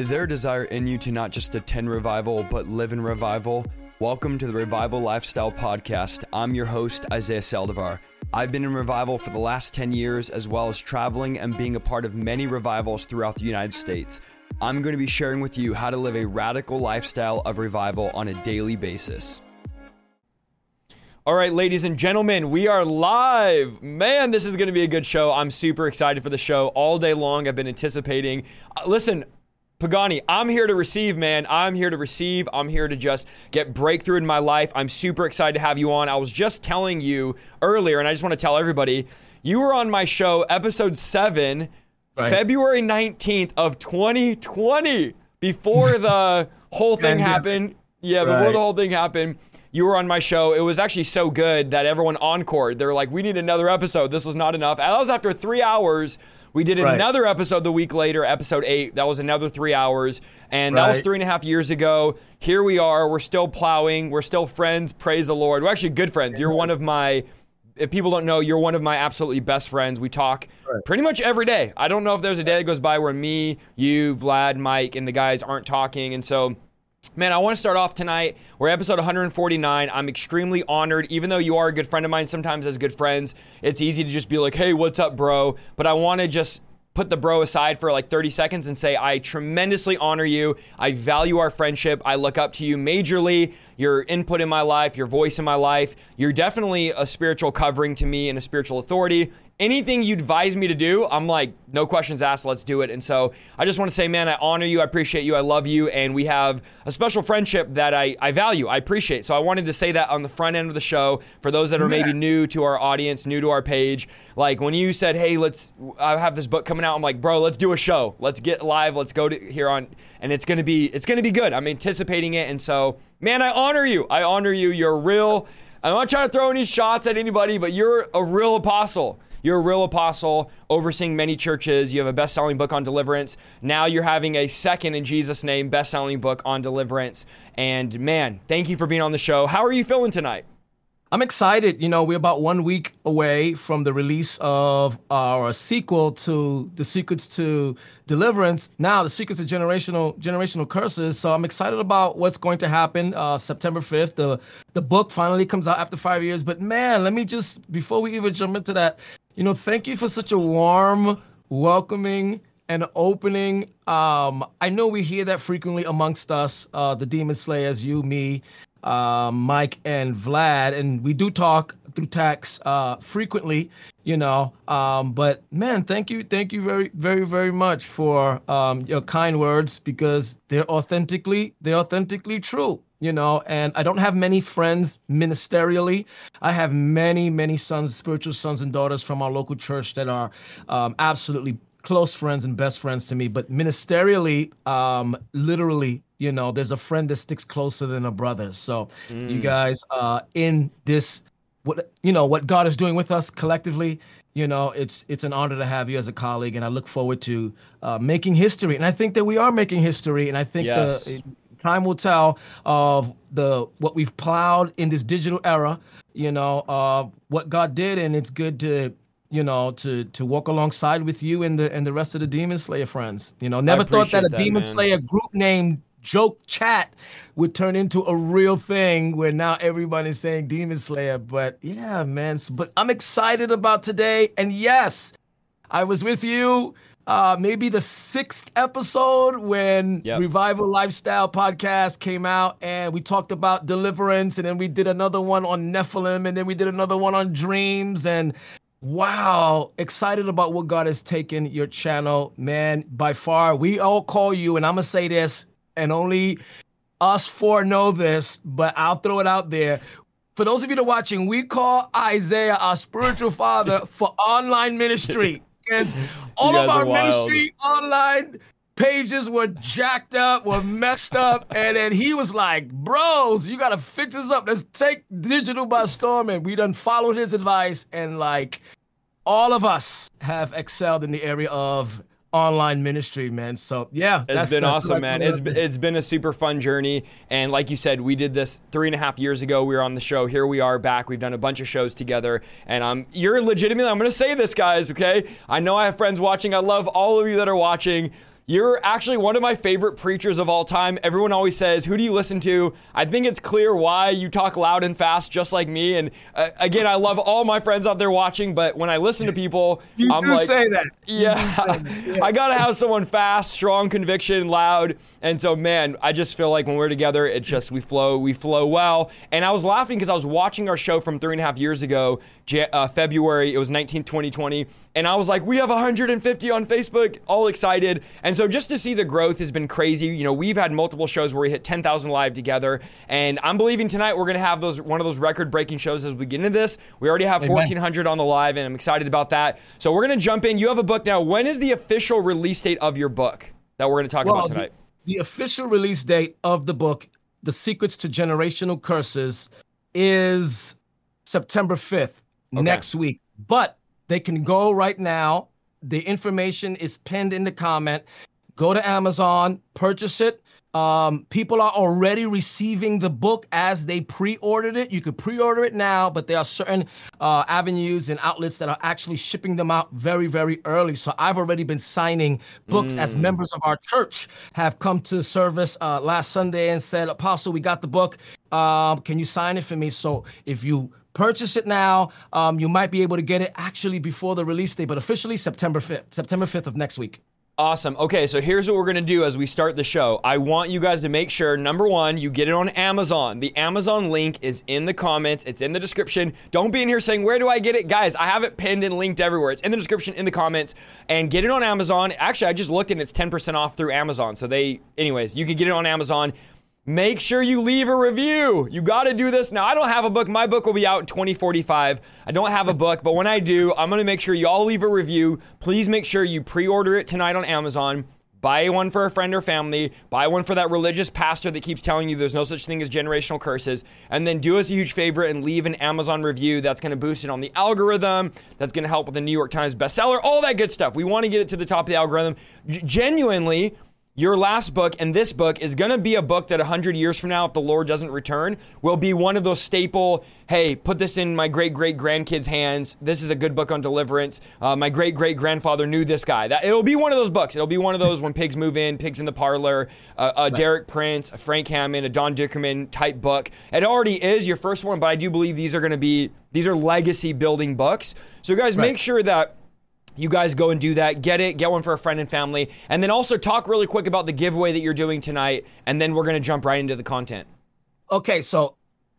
Is there a desire in you to not just attend revival, but live in revival? Welcome to the Revival Lifestyle Podcast. I'm your host, Isaiah Saldivar. I've been in revival for the last 10 years, as well as traveling and being a part of many revivals throughout the United States. I'm going to be sharing with you how to live a radical lifestyle of revival on a daily basis. All right, ladies and gentlemen, we are live. Man, this is going to be a good show. I'm super excited for the show all day long. I've been anticipating. Uh, listen, Pagani, I'm here to receive, man. I'm here to receive. I'm here to just get breakthrough in my life. I'm super excited to have you on. I was just telling you earlier, and I just want to tell everybody you were on my show, episode seven, right. February 19th of 2020, before the whole thing happened. Yeah, before right. the whole thing happened. You were on my show. It was actually so good that everyone encored. They were like, we need another episode. This was not enough. And that was after three hours we did right. another episode the week later, episode eight. That was another three hours. And right. that was three and a half years ago. Here we are. We're still plowing. We're still friends. Praise the Lord. We're actually good friends. You're one of my, if people don't know, you're one of my absolutely best friends. We talk right. pretty much every day. I don't know if there's a day that goes by where me, you, Vlad, Mike, and the guys aren't talking. And so, Man, I want to start off tonight. We're episode 149. I'm extremely honored, even though you are a good friend of mine. Sometimes, as good friends, it's easy to just be like, hey, what's up, bro? But I want to just put the bro aside for like 30 seconds and say, I tremendously honor you. I value our friendship. I look up to you majorly. Your input in my life, your voice in my life. You're definitely a spiritual covering to me and a spiritual authority anything you advise me to do, I'm like, no questions asked, let's do it. And so I just want to say, man, I honor you, I appreciate you, I love you, and we have a special friendship that I, I value, I appreciate. So I wanted to say that on the front end of the show for those that are maybe new to our audience, new to our page. Like when you said, hey, let's, I have this book coming out, I'm like, bro, let's do a show. Let's get live, let's go to here on, and it's gonna be, it's gonna be good. I'm anticipating it. And so, man, I honor you. I honor you. You're real. I'm not trying to throw any shots at anybody, but you're a real apostle. You're a real apostle, overseeing many churches. You have a best selling book on deliverance. Now you're having a second, in Jesus' name, best selling book on deliverance. And man, thank you for being on the show. How are you feeling tonight? I'm excited. You know, we're about one week away from the release of our sequel to The Secrets to Deliverance. Now, The Secrets of Generational Generational Curses. So I'm excited about what's going to happen. Uh, September 5th, the the book finally comes out after five years. But man, let me just before we even jump into that, you know, thank you for such a warm, welcoming, and opening. Um, I know we hear that frequently amongst us, uh, the Demon Slayers, you, me, uh, Mike, and Vlad, and we do talk through text uh, frequently, you know. Um, but man, thank you, thank you very, very, very much for um, your kind words because they're authentically, they're authentically true you know and i don't have many friends ministerially i have many many sons spiritual sons and daughters from our local church that are um, absolutely close friends and best friends to me but ministerially um, literally you know there's a friend that sticks closer than a brother so mm. you guys uh in this what you know what god is doing with us collectively you know it's it's an honor to have you as a colleague and i look forward to uh, making history and i think that we are making history and i think yes. the time will tell of the what we've plowed in this digital era. You know, uh, what God did, and it's good to you know to to walk alongside with you and the and the rest of the Demon Slayer friends. You know, never thought that a that, Demon man. Slayer group name joke chat would turn into a real thing where now everybody's saying Demon Slayer. But yeah, man. But I'm excited about today. And yes, I was with you uh, maybe the sixth episode when yep. Revival Lifestyle podcast came out and we talked about deliverance, and then we did another one on Nephilim, and then we did another one on dreams. And wow, excited about what God has taken your channel, man. By far, we all call you, and I'm gonna say this, and only us four know this, but I'll throw it out there. For those of you that are watching, we call Isaiah our spiritual father for online ministry all of our ministry online pages were jacked up, were messed up, and then he was like, "Bros, you gotta fix this up. Let's take digital by storm." And we done followed his advice, and like all of us have excelled in the area of online ministry, man. So yeah, it's been awesome, man. It's been, it's been a super fun journey, and like you said, we did this three and a half years ago. We were on the show. Here we are back. We've done a bunch of shows together, and I'm you're legitimately. I'm gonna say this, guys. Okay, I know I have friends watching. I love all of you that are watching. You're actually one of my favorite preachers of all time. Everyone always says, Who do you listen to? I think it's clear why you talk loud and fast, just like me. And uh, again, I love all my friends out there watching, but when I listen to people, you I'm do like, say that. Yeah, yeah. I got to have someone fast, strong conviction, loud. And so, man, I just feel like when we're together, it just, we flow, we flow well. And I was laughing because I was watching our show from three and a half years ago, uh, February, it was 19th, 2020. And I was like, we have 150 on Facebook, all excited. And so just to see the growth has been crazy. You know, we've had multiple shows where we hit 10,000 live together. And I'm believing tonight we're going to have those one of those record breaking shows as we get into this. We already have 1,400 on the live, and I'm excited about that. So we're going to jump in. You have a book now. When is the official release date of your book that we're going to talk well, about tonight? The, the official release date of the book, The Secrets to Generational Curses, is September 5th, okay. next week. But they can go right now. The information is pinned in the comment. Go to Amazon, purchase it. Um, people are already receiving the book as they pre-ordered it. You could pre-order it now, but there are certain uh, avenues and outlets that are actually shipping them out very, very early. So I've already been signing books mm. as members of our church have come to service uh, last Sunday and said, "Apostle, we got the book. Um, can you sign it for me?" So if you Purchase it now. Um, you might be able to get it actually before the release date, but officially September 5th, September 5th of next week. Awesome. Okay, so here's what we're going to do as we start the show. I want you guys to make sure number one, you get it on Amazon. The Amazon link is in the comments, it's in the description. Don't be in here saying, Where do I get it? Guys, I have it pinned and linked everywhere. It's in the description, in the comments, and get it on Amazon. Actually, I just looked and it's 10% off through Amazon. So they, anyways, you can get it on Amazon. Make sure you leave a review. You got to do this. Now, I don't have a book. My book will be out in 2045. I don't have a book, but when I do, I'm going to make sure you all leave a review. Please make sure you pre order it tonight on Amazon. Buy one for a friend or family. Buy one for that religious pastor that keeps telling you there's no such thing as generational curses. And then do us a huge favor and leave an Amazon review. That's going to boost it on the algorithm. That's going to help with the New York Times bestseller, all that good stuff. We want to get it to the top of the algorithm. G- genuinely, your last book and this book is going to be a book that 100 years from now, if the Lord doesn't return, will be one of those staple, hey, put this in my great great grandkids' hands. This is a good book on deliverance. Uh, my great great grandfather knew this guy. That It'll be one of those books. It'll be one of those when pigs move in, pigs in the parlor, uh, a Derek Prince, a Frank Hammond, a Don Dickerman type book. It already is your first one, but I do believe these are going to be, these are legacy building books. So, guys, right. make sure that you guys go and do that. Get it, get one for a friend and family. And then also talk really quick about the giveaway that you're doing tonight. And then we're going to jump right into the content. Okay, so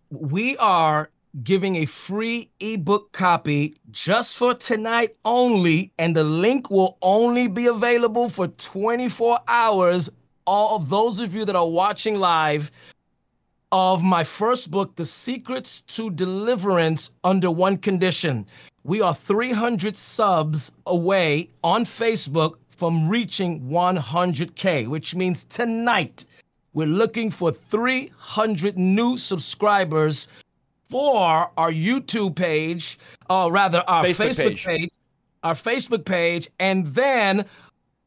we are giving a free ebook copy just for tonight only. And the link will only be available for 24 hours. All of those of you that are watching live, of my first book, The Secrets to Deliverance, under one condition. We are 300 subs away on Facebook from reaching 100K, which means tonight we're looking for 300 new subscribers for our YouTube page, or uh, rather our Facebook, Facebook page. page, our Facebook page, and then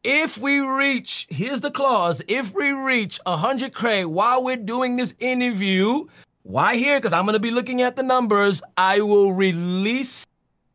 if we reach, here's the clause, if we reach 100K while we're doing this interview, why here? Because I'm going to be looking at the numbers. I will release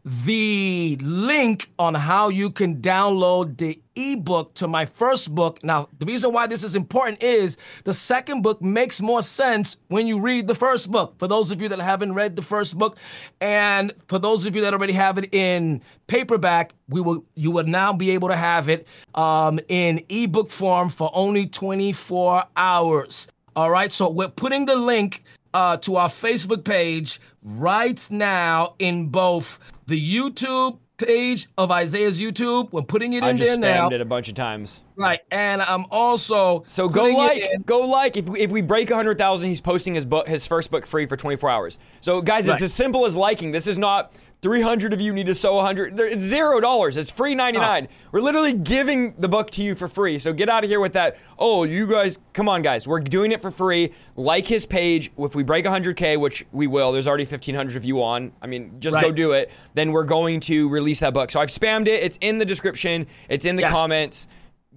the link on how you can download the ebook to my first book. Now, the reason why this is important is the second book makes more sense when you read the first book. For those of you that haven't read the first book, and for those of you that already have it in paperback, we will you will now be able to have it um, in ebook form for only 24 hours. All right, so we're putting the link uh, to our Facebook page right now in both the YouTube page of Isaiah's YouTube. We're putting it I in there now. I just spammed it a bunch of times. Right, and I'm also so go like, go like. If we, if we break hundred thousand, he's posting his book, his first book, free for 24 hours. So guys, right. it's as simple as liking. This is not 300 of you need to sow 100. It's zero dollars. It's free 99. Oh. We're literally giving the book to you for free. So get out of here with that. Oh, you guys, come on, guys. We're doing it for free. Like his page. If we break 100K, which we will, there's already 1,500 of you on. I mean, just right. go do it. Then we're going to release that book. So I've spammed it. It's in the description, it's in the yes. comments.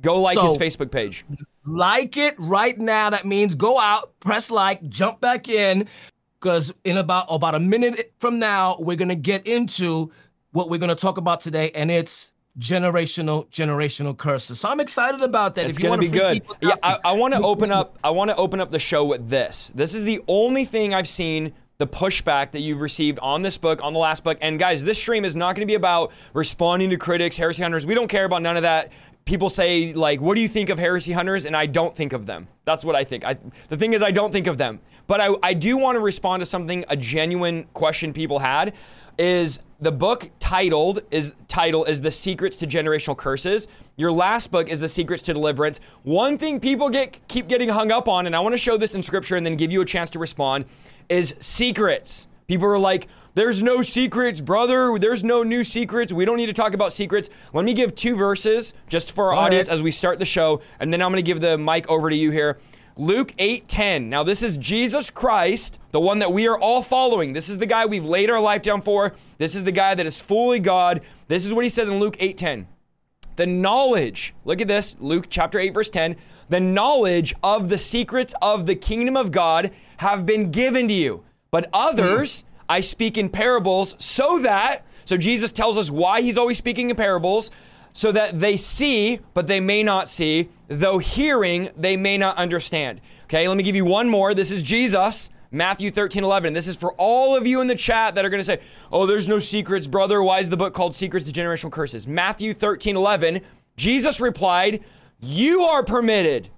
Go like so, his Facebook page. Like it right now. That means go out, press like, jump back in, because in about about a minute from now we're gonna get into what we're gonna talk about today, and it's generational generational curses. So I'm excited about that. It's going to be good. Yeah, I, I want to open up. I want to open up the show with this. This is the only thing I've seen the pushback that you've received on this book, on the last book. And guys, this stream is not going to be about responding to critics, heresy hunters. We don't care about none of that. People say like, "What do you think of heresy hunters?" And I don't think of them. That's what I think. I, the thing is, I don't think of them. But I, I do want to respond to something, a genuine question people had is the book titled is title is the secrets to generational curses. Your last book is the secrets to deliverance. One thing people get keep getting hung up on and i want to show this in scripture and then give you a chance to respond is secrets. People are like there's no secrets brother. There's no new secrets. We don't need to talk about secrets. Let me give two verses just for our All audience right. as we start the show and then i'm going to give the mic over to you here Luke 8:10. Now this is Jesus Christ, the one that we are all following. This is the guy we've laid our life down for. This is the guy that is fully God. This is what he said in Luke 8:10. The knowledge, look at this, Luke chapter 8 verse 10, the knowledge of the secrets of the kingdom of God have been given to you. But others I speak in parables so that so Jesus tells us why he's always speaking in parables so that they see, but they may not see, though hearing, they may not understand. Okay, let me give you one more. This is Jesus, Matthew 13, 11. This is for all of you in the chat that are to say, oh, there's no secrets, brother. Why is the book called Secrets to Generational Curses? Matthew 13, 11. Jesus replied, You are permitted.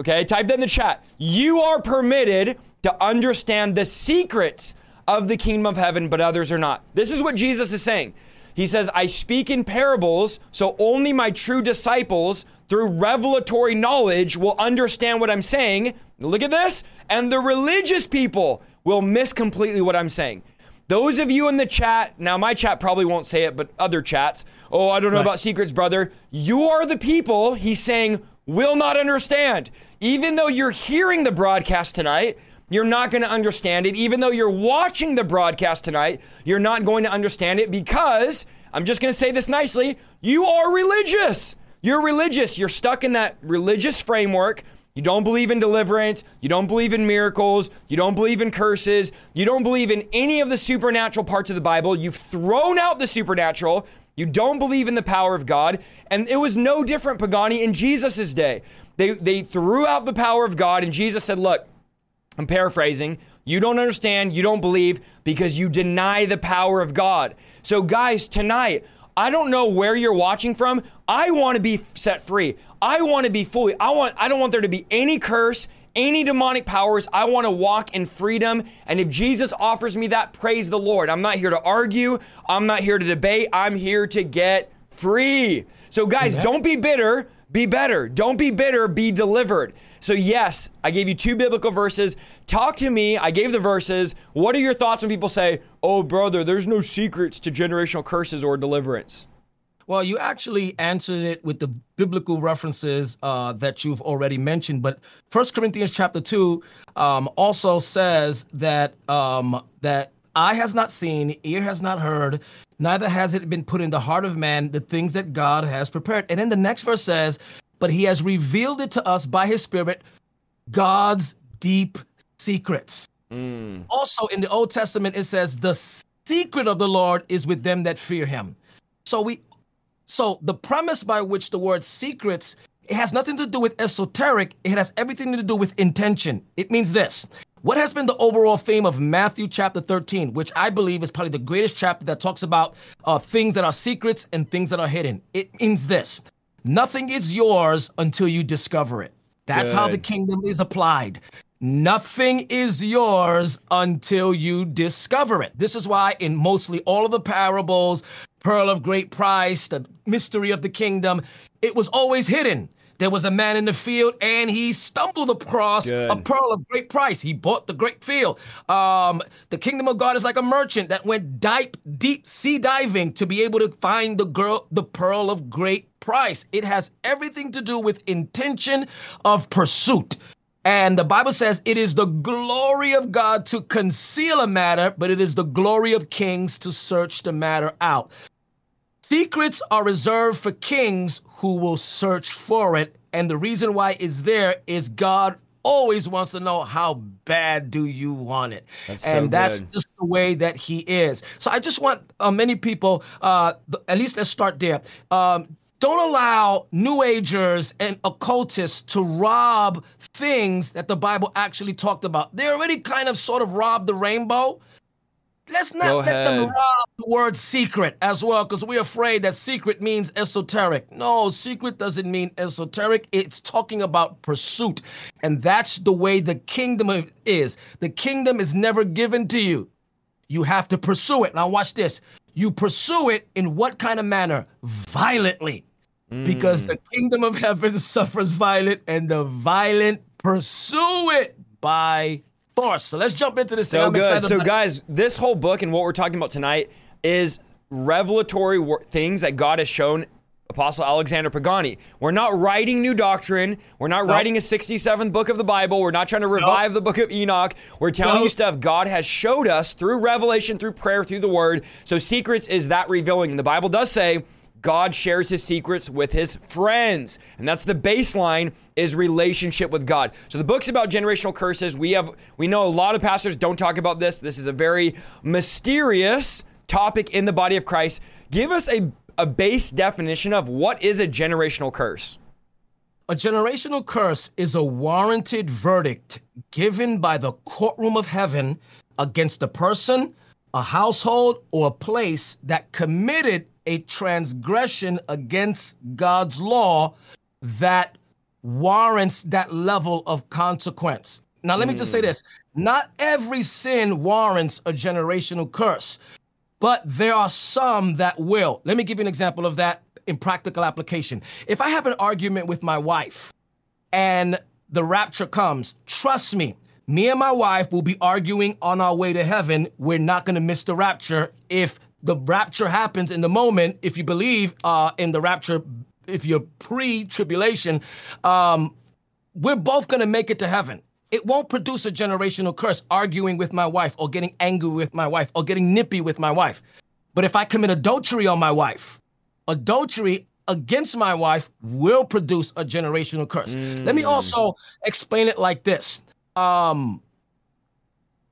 Okay, type that in the chat. You are permitted to understand the secrets of the kingdom of heaven, but others are not. This is what Jesus is saying. He says, I speak in parables, so only my true disciples, through revelatory knowledge, will understand what I'm saying. Look at this. And the religious people will miss completely what I'm saying. Those of you in the chat, now my chat probably won't say it, but other chats, oh, I don't know right. about secrets, brother. You are the people, he's saying, will not understand. Even though you're hearing the broadcast tonight, you're not going to understand it. Even though you're watching the broadcast tonight, you're not going to understand it because, I'm just going to say this nicely, you are religious. You're religious. You're stuck in that religious framework. You don't believe in deliverance. You don't believe in miracles. You don't believe in curses. You don't believe in any of the supernatural parts of the Bible. You've thrown out the supernatural. You don't believe in the power of God. And it was no different, Pagani, in Jesus' day. They, they threw out the power of God, and Jesus said, Look, I'm paraphrasing. You don't understand, you don't believe because you deny the power of God. So, guys, tonight, I don't know where you're watching from. I want to be set free. I want to be fully. I want I don't want there to be any curse, any demonic powers. I want to walk in freedom. And if Jesus offers me that, praise the Lord. I'm not here to argue. I'm not here to debate. I'm here to get free. So guys, don't be bitter, be better. Don't be bitter, be delivered. So, yes, I gave you two biblical verses. Talk to me. I gave the verses. What are your thoughts when people say, oh, brother, there's no secrets to generational curses or deliverance? Well, you actually answered it with the biblical references uh, that you've already mentioned. But First Corinthians chapter two um, also says that um, that eye has not seen, ear has not heard, neither has it been put in the heart of man the things that God has prepared. And then the next verse says, but he has revealed it to us by his spirit, God's deep secrets. Mm. Also in the Old Testament, it says, the secret of the Lord is with them that fear him. So we so the premise by which the word secrets it has nothing to do with esoteric, it has everything to do with intention. It means this. What has been the overall theme of Matthew chapter 13, which I believe is probably the greatest chapter that talks about uh, things that are secrets and things that are hidden? It means this Nothing is yours until you discover it. That's Good. how the kingdom is applied. Nothing is yours until you discover it. This is why, in mostly all of the parables, pearl of great price, the mystery of the kingdom, it was always hidden. There was a man in the field and he stumbled across Good. a pearl of great price. He bought the great field. Um, the kingdom of God is like a merchant that went deep, deep sea diving to be able to find the girl, the pearl of great price. It has everything to do with intention of pursuit. And the Bible says it is the glory of God to conceal a matter, but it is the glory of kings to search the matter out. Secrets are reserved for kings who will search for it. And the reason why it's there is God always wants to know how bad do you want it, That's and so that's good. just the way that he is. So I just want uh, many people, uh, th- at least let's start there. Um, don't allow New Agers and occultists to rob things that the Bible actually talked about. They already kind of sort of robbed the rainbow. Let's not Go let them rob the word secret as well, because we're afraid that secret means esoteric. No, secret doesn't mean esoteric. It's talking about pursuit. And that's the way the kingdom is. The kingdom is never given to you. You have to pursue it. Now, watch this. You pursue it in what kind of manner? Violently. Because Mm. the kingdom of heaven suffers violent, and the violent pursue it by So let's jump into this. So good. So, guys, this whole book and what we're talking about tonight is revelatory wor- things that God has shown Apostle Alexander Pagani. We're not writing new doctrine. We're not writing a 67th book of the Bible. We're not trying to revive the book of Enoch. We're telling No. you stuff God has showed us through revelation, through prayer, through the word. So, secrets is that revealing. And the Bible does say, God shares his secrets with his friends. And that's the baseline is relationship with God. So the book's about generational curses. We have we know a lot of pastors don't talk about this. This is a very mysterious topic in the body of Christ. Give us a a base definition of what is a generational curse. A generational curse is a warranted verdict given by the courtroom of heaven against a person, a household, or a place that committed a transgression against God's law that warrants that level of consequence. Now, let me just say hmm. this not every sin warrants a generational curse, but there are some that will. Let me give you an example of that in practical application. If I have an argument with my wife and the rapture comes, trust me, me and my wife will be arguing on our way to heaven. We're not going to miss the rapture if the rapture happens in the moment. If you believe uh, in the rapture, if you're pre-tribulation, um, we're both going to make it to heaven. It won't produce a generational curse arguing with my wife or getting angry with my wife or getting nippy with my wife. But if I commit adultery on my wife, adultery against my wife will produce a generational curse. Let me also explain it like this. Um,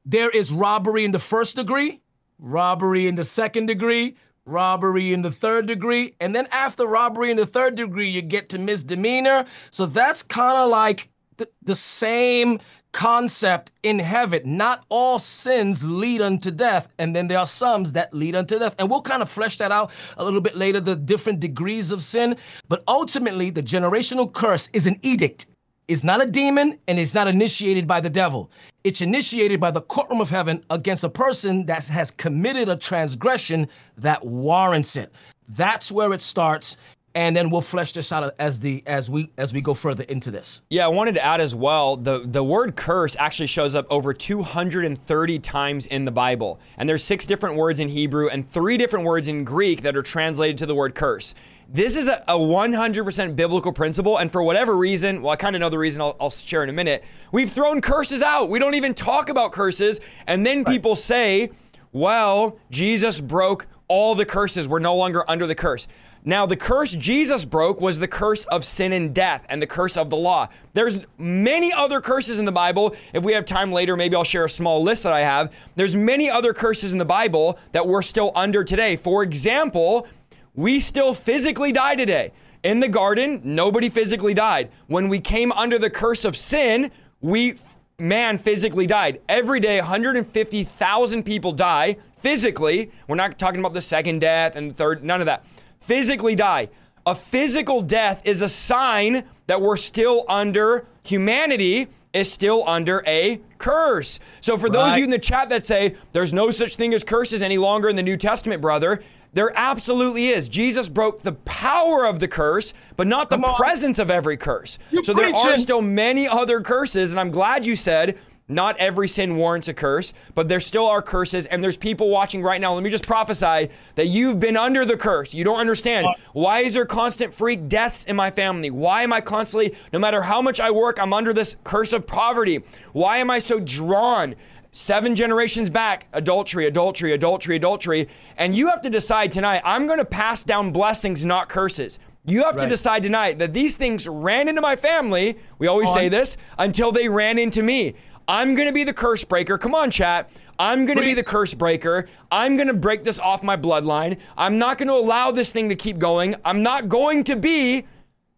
there is robbery in the first degree, robbery in the second degree, robbery in the third degree, and then after robbery in the third degree, you get to misdemeanor. So that's kind of like the, the same concept in heaven. Not all sins lead unto death, and then there are some that lead unto death. And we'll kind of flesh that out a little bit later, the different degrees of sin. But ultimately, the generational curse is an edict. It's not a demon and it's not initiated by the devil. It's initiated by the courtroom of heaven against a person that has committed a transgression that warrants it. That's where it starts. And then we'll flesh this out as the as we as we go further into this. Yeah, I wanted to add as well the the word curse actually shows up over 230 times in the Bible. And there's six different words in Hebrew and three different words in Greek that are translated to the word curse. This is a, a 100% biblical principle, and for whatever reason, well, I kind of know the reason I'll, I'll share in a minute. We've thrown curses out. We don't even talk about curses, and then people say, well, Jesus broke all the curses. We're no longer under the curse. Now, the curse Jesus broke was the curse of sin and death and the curse of the law. There's many other curses in the Bible. If we have time later, maybe I'll share a small list that I have. There's many other curses in the Bible that we're still under today. For example, we still physically die today. In the garden, nobody physically died. When we came under the curse of sin, we man physically died. Every day 150,000 people die physically. We're not talking about the second death and the third, none of that. Physically die. A physical death is a sign that we're still under humanity is still under a curse. So for those of you in the chat that say there's no such thing as curses any longer in the New Testament, brother, there absolutely is. Jesus broke the power of the curse, but not the presence of every curse. You're so there are still many other curses, and I'm glad you said not every sin warrants a curse, but there still are curses, and there's people watching right now. Let me just prophesy that you've been under the curse. You don't understand. Why is there constant freak deaths in my family? Why am I constantly, no matter how much I work, I'm under this curse of poverty? Why am I so drawn? Seven generations back, adultery, adultery, adultery, adultery. And you have to decide tonight, I'm going to pass down blessings, not curses. You have to decide tonight that these things ran into my family. We always say this until they ran into me. I'm going to be the curse breaker. Come on, chat. I'm going to be the curse breaker. I'm going to break this off my bloodline. I'm not going to allow this thing to keep going. I'm not going to be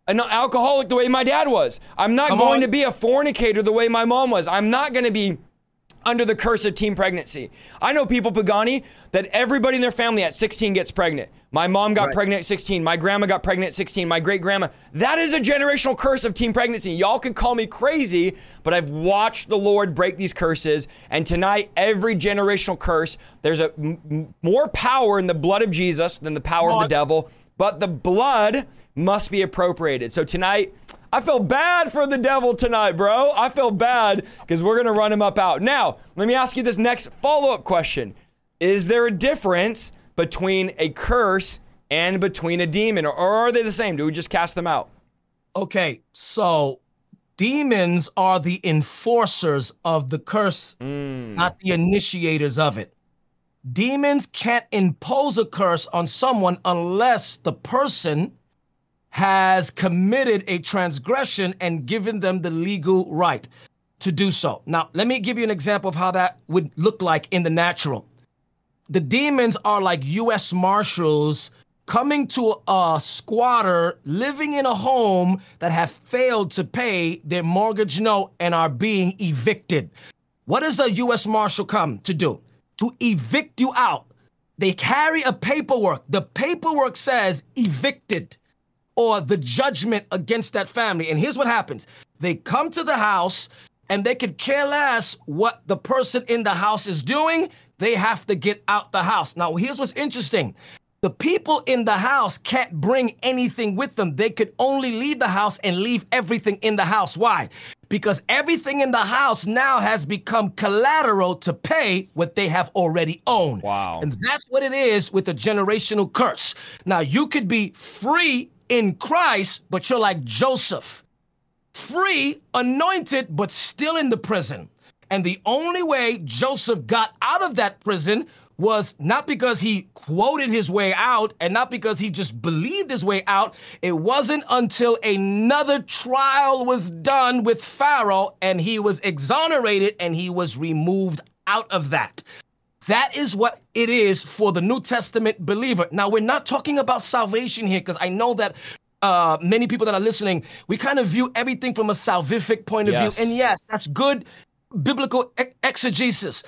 an alcoholic the way my dad was. I'm not Come going on. to be a fornicator the way my mom was. I'm not going to be under the curse of teen pregnancy. I know people, Pagani, that everybody in their family at 16 gets pregnant. My mom got Right. pregnant at 16. My grandma got pregnant at 16. My great grandma. That is a generational curse of teen pregnancy. Y'all can call me crazy, but I've watched the Lord break these curses. And tonight, every generational curse, there's a m- more power in the blood of Jesus than the power of the on. devil. But the blood must be appropriated. So tonight, I feel bad for the devil tonight, bro. I feel bad because we're going to run him up out. Now, let me ask you this next follow up question Is there a difference between a curse and between a demon, or are they the same? Do we just cast them out? Okay, so demons are the enforcers of the curse, hmm. not the initiators of it. Demons can't impose a curse on someone unless the person has committed a transgression and given them the legal right to do so. Now, let me give you an example of how that would look like in the natural. The demons are like U.S. Marshals coming to a squatter living in a home that have failed to pay their mortgage note and are being evicted. What does a U.S. Marshal come to do? To evict you out. They carry a paperwork. The paperwork says evicted or the judgment against that family. And here's what happens they come to the house and they could care less what the person in the house is doing. They have to get out the house. Now, here's what's interesting. The people in the house can't bring anything with them. They could only leave the house and leave everything in the house. Why? Because everything in the house now has become collateral to pay what they have already owned. Wow. And that's what it is with a generational curse. Now, you could be free in Christ, but you're like Joseph free, anointed, but still in the prison. And the only way Joseph got out of that prison was not because he quoted his way out and not because he just believed his way out. It wasn't until another trial was done with Pharaoh and he was exonerated and he was removed out of that. That is what it is for the New Testament believer. Now, we're not talking about salvation here because I know that uh, many people that are listening, we kind of view everything from a salvific point of Yes. view. And yes, that's good biblical exegesis,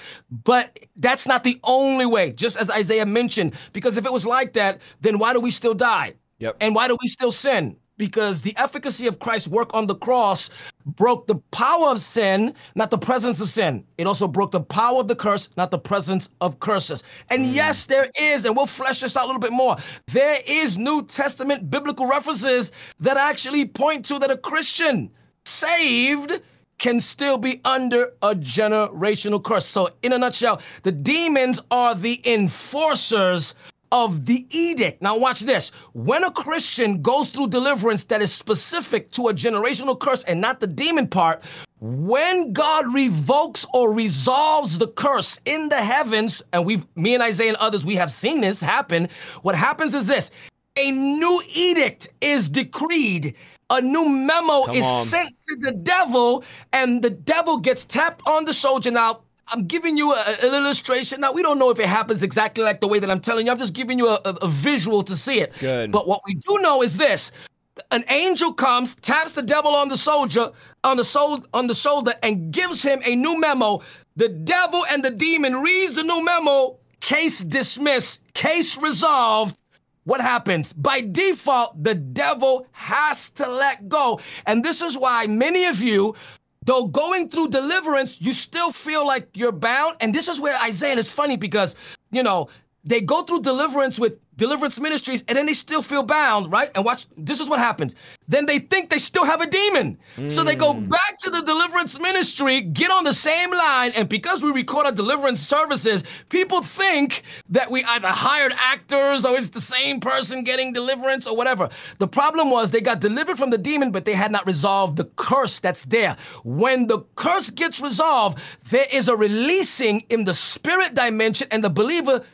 but that's not the only way, just as Isaiah mentioned, because if it was like that, then why do we still die? Yep. And why do we still sin? Because the efficacy of Christ's work on the cross broke the power of sin, not the presence of sin. It also broke the power of the curse, not the presence of curses. And mm. yes, there is, and we'll flesh this out a little bit more. There is New Testament biblical references that actually point to that a Christian saved can still be under a generational curse. So, in a nutshell, the demons are the enforcers of the edict. Now, watch this. When a Christian goes through deliverance that is specific to a generational curse and not the demon part, when God revokes or resolves the curse in the heavens, and we've, me and Isaiah and others, we have seen this happen. What happens is this a new edict is decreed. A new memo Come is on. sent to the devil, and the devil gets tapped on the shoulder. Now, I'm giving you a, an illustration. Now, we don't know if it happens exactly like the way that I'm telling you. I'm just giving you a, a, a visual to see it. good. But what we do know is this. An angel comes, taps the devil on the soldier, on the soul, on the shoulder, and gives him a new memo. The devil and the demon reads the new memo. Case dismissed. Case resolved. What happens? By default, the devil has to let go. And this is why many of you, though going through deliverance, you still feel like you're bound. And this is where Isaiah is funny because, you know, they go through deliverance with deliverance ministries and then they still feel bound, right? And watch, this is what happens. Then they think they still have a demon. So they go hmm. back to the deliverance ministry, get on the same line, and because we record our deliverance services, people think that we either hired actors or it's the same person getting deliverance or whatever. The problem was they got delivered from the demon, but they had not resolved the curse that's there. When the curse gets resolved, there is a releasing in the spirit dimension, and the believer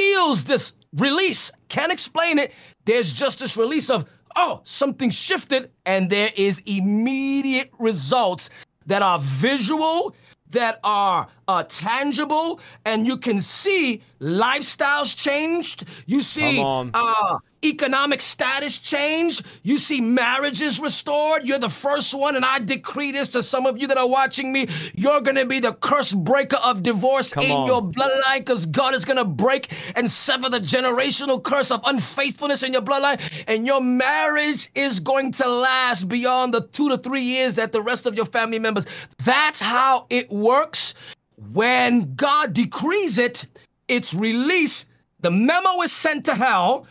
feels this release. Can't explain it. There's just this release of, oh, something shifted, and there is immediate results that are visual, that are uh, tangible, and you can see lifestyles changed. You see uh, economic status change. You see marriages restored. You're the first one, and I decree this to some of you that are watching me. You're going to be the curse breaker of divorce Come in on. your bloodline because God is going to break and sever the generational curse of unfaithfulness in your bloodline, and your marriage is going to last beyond the two to three years that the rest of your family members. That's how it works. When God decrees it, it's released. The memo is sent to hell.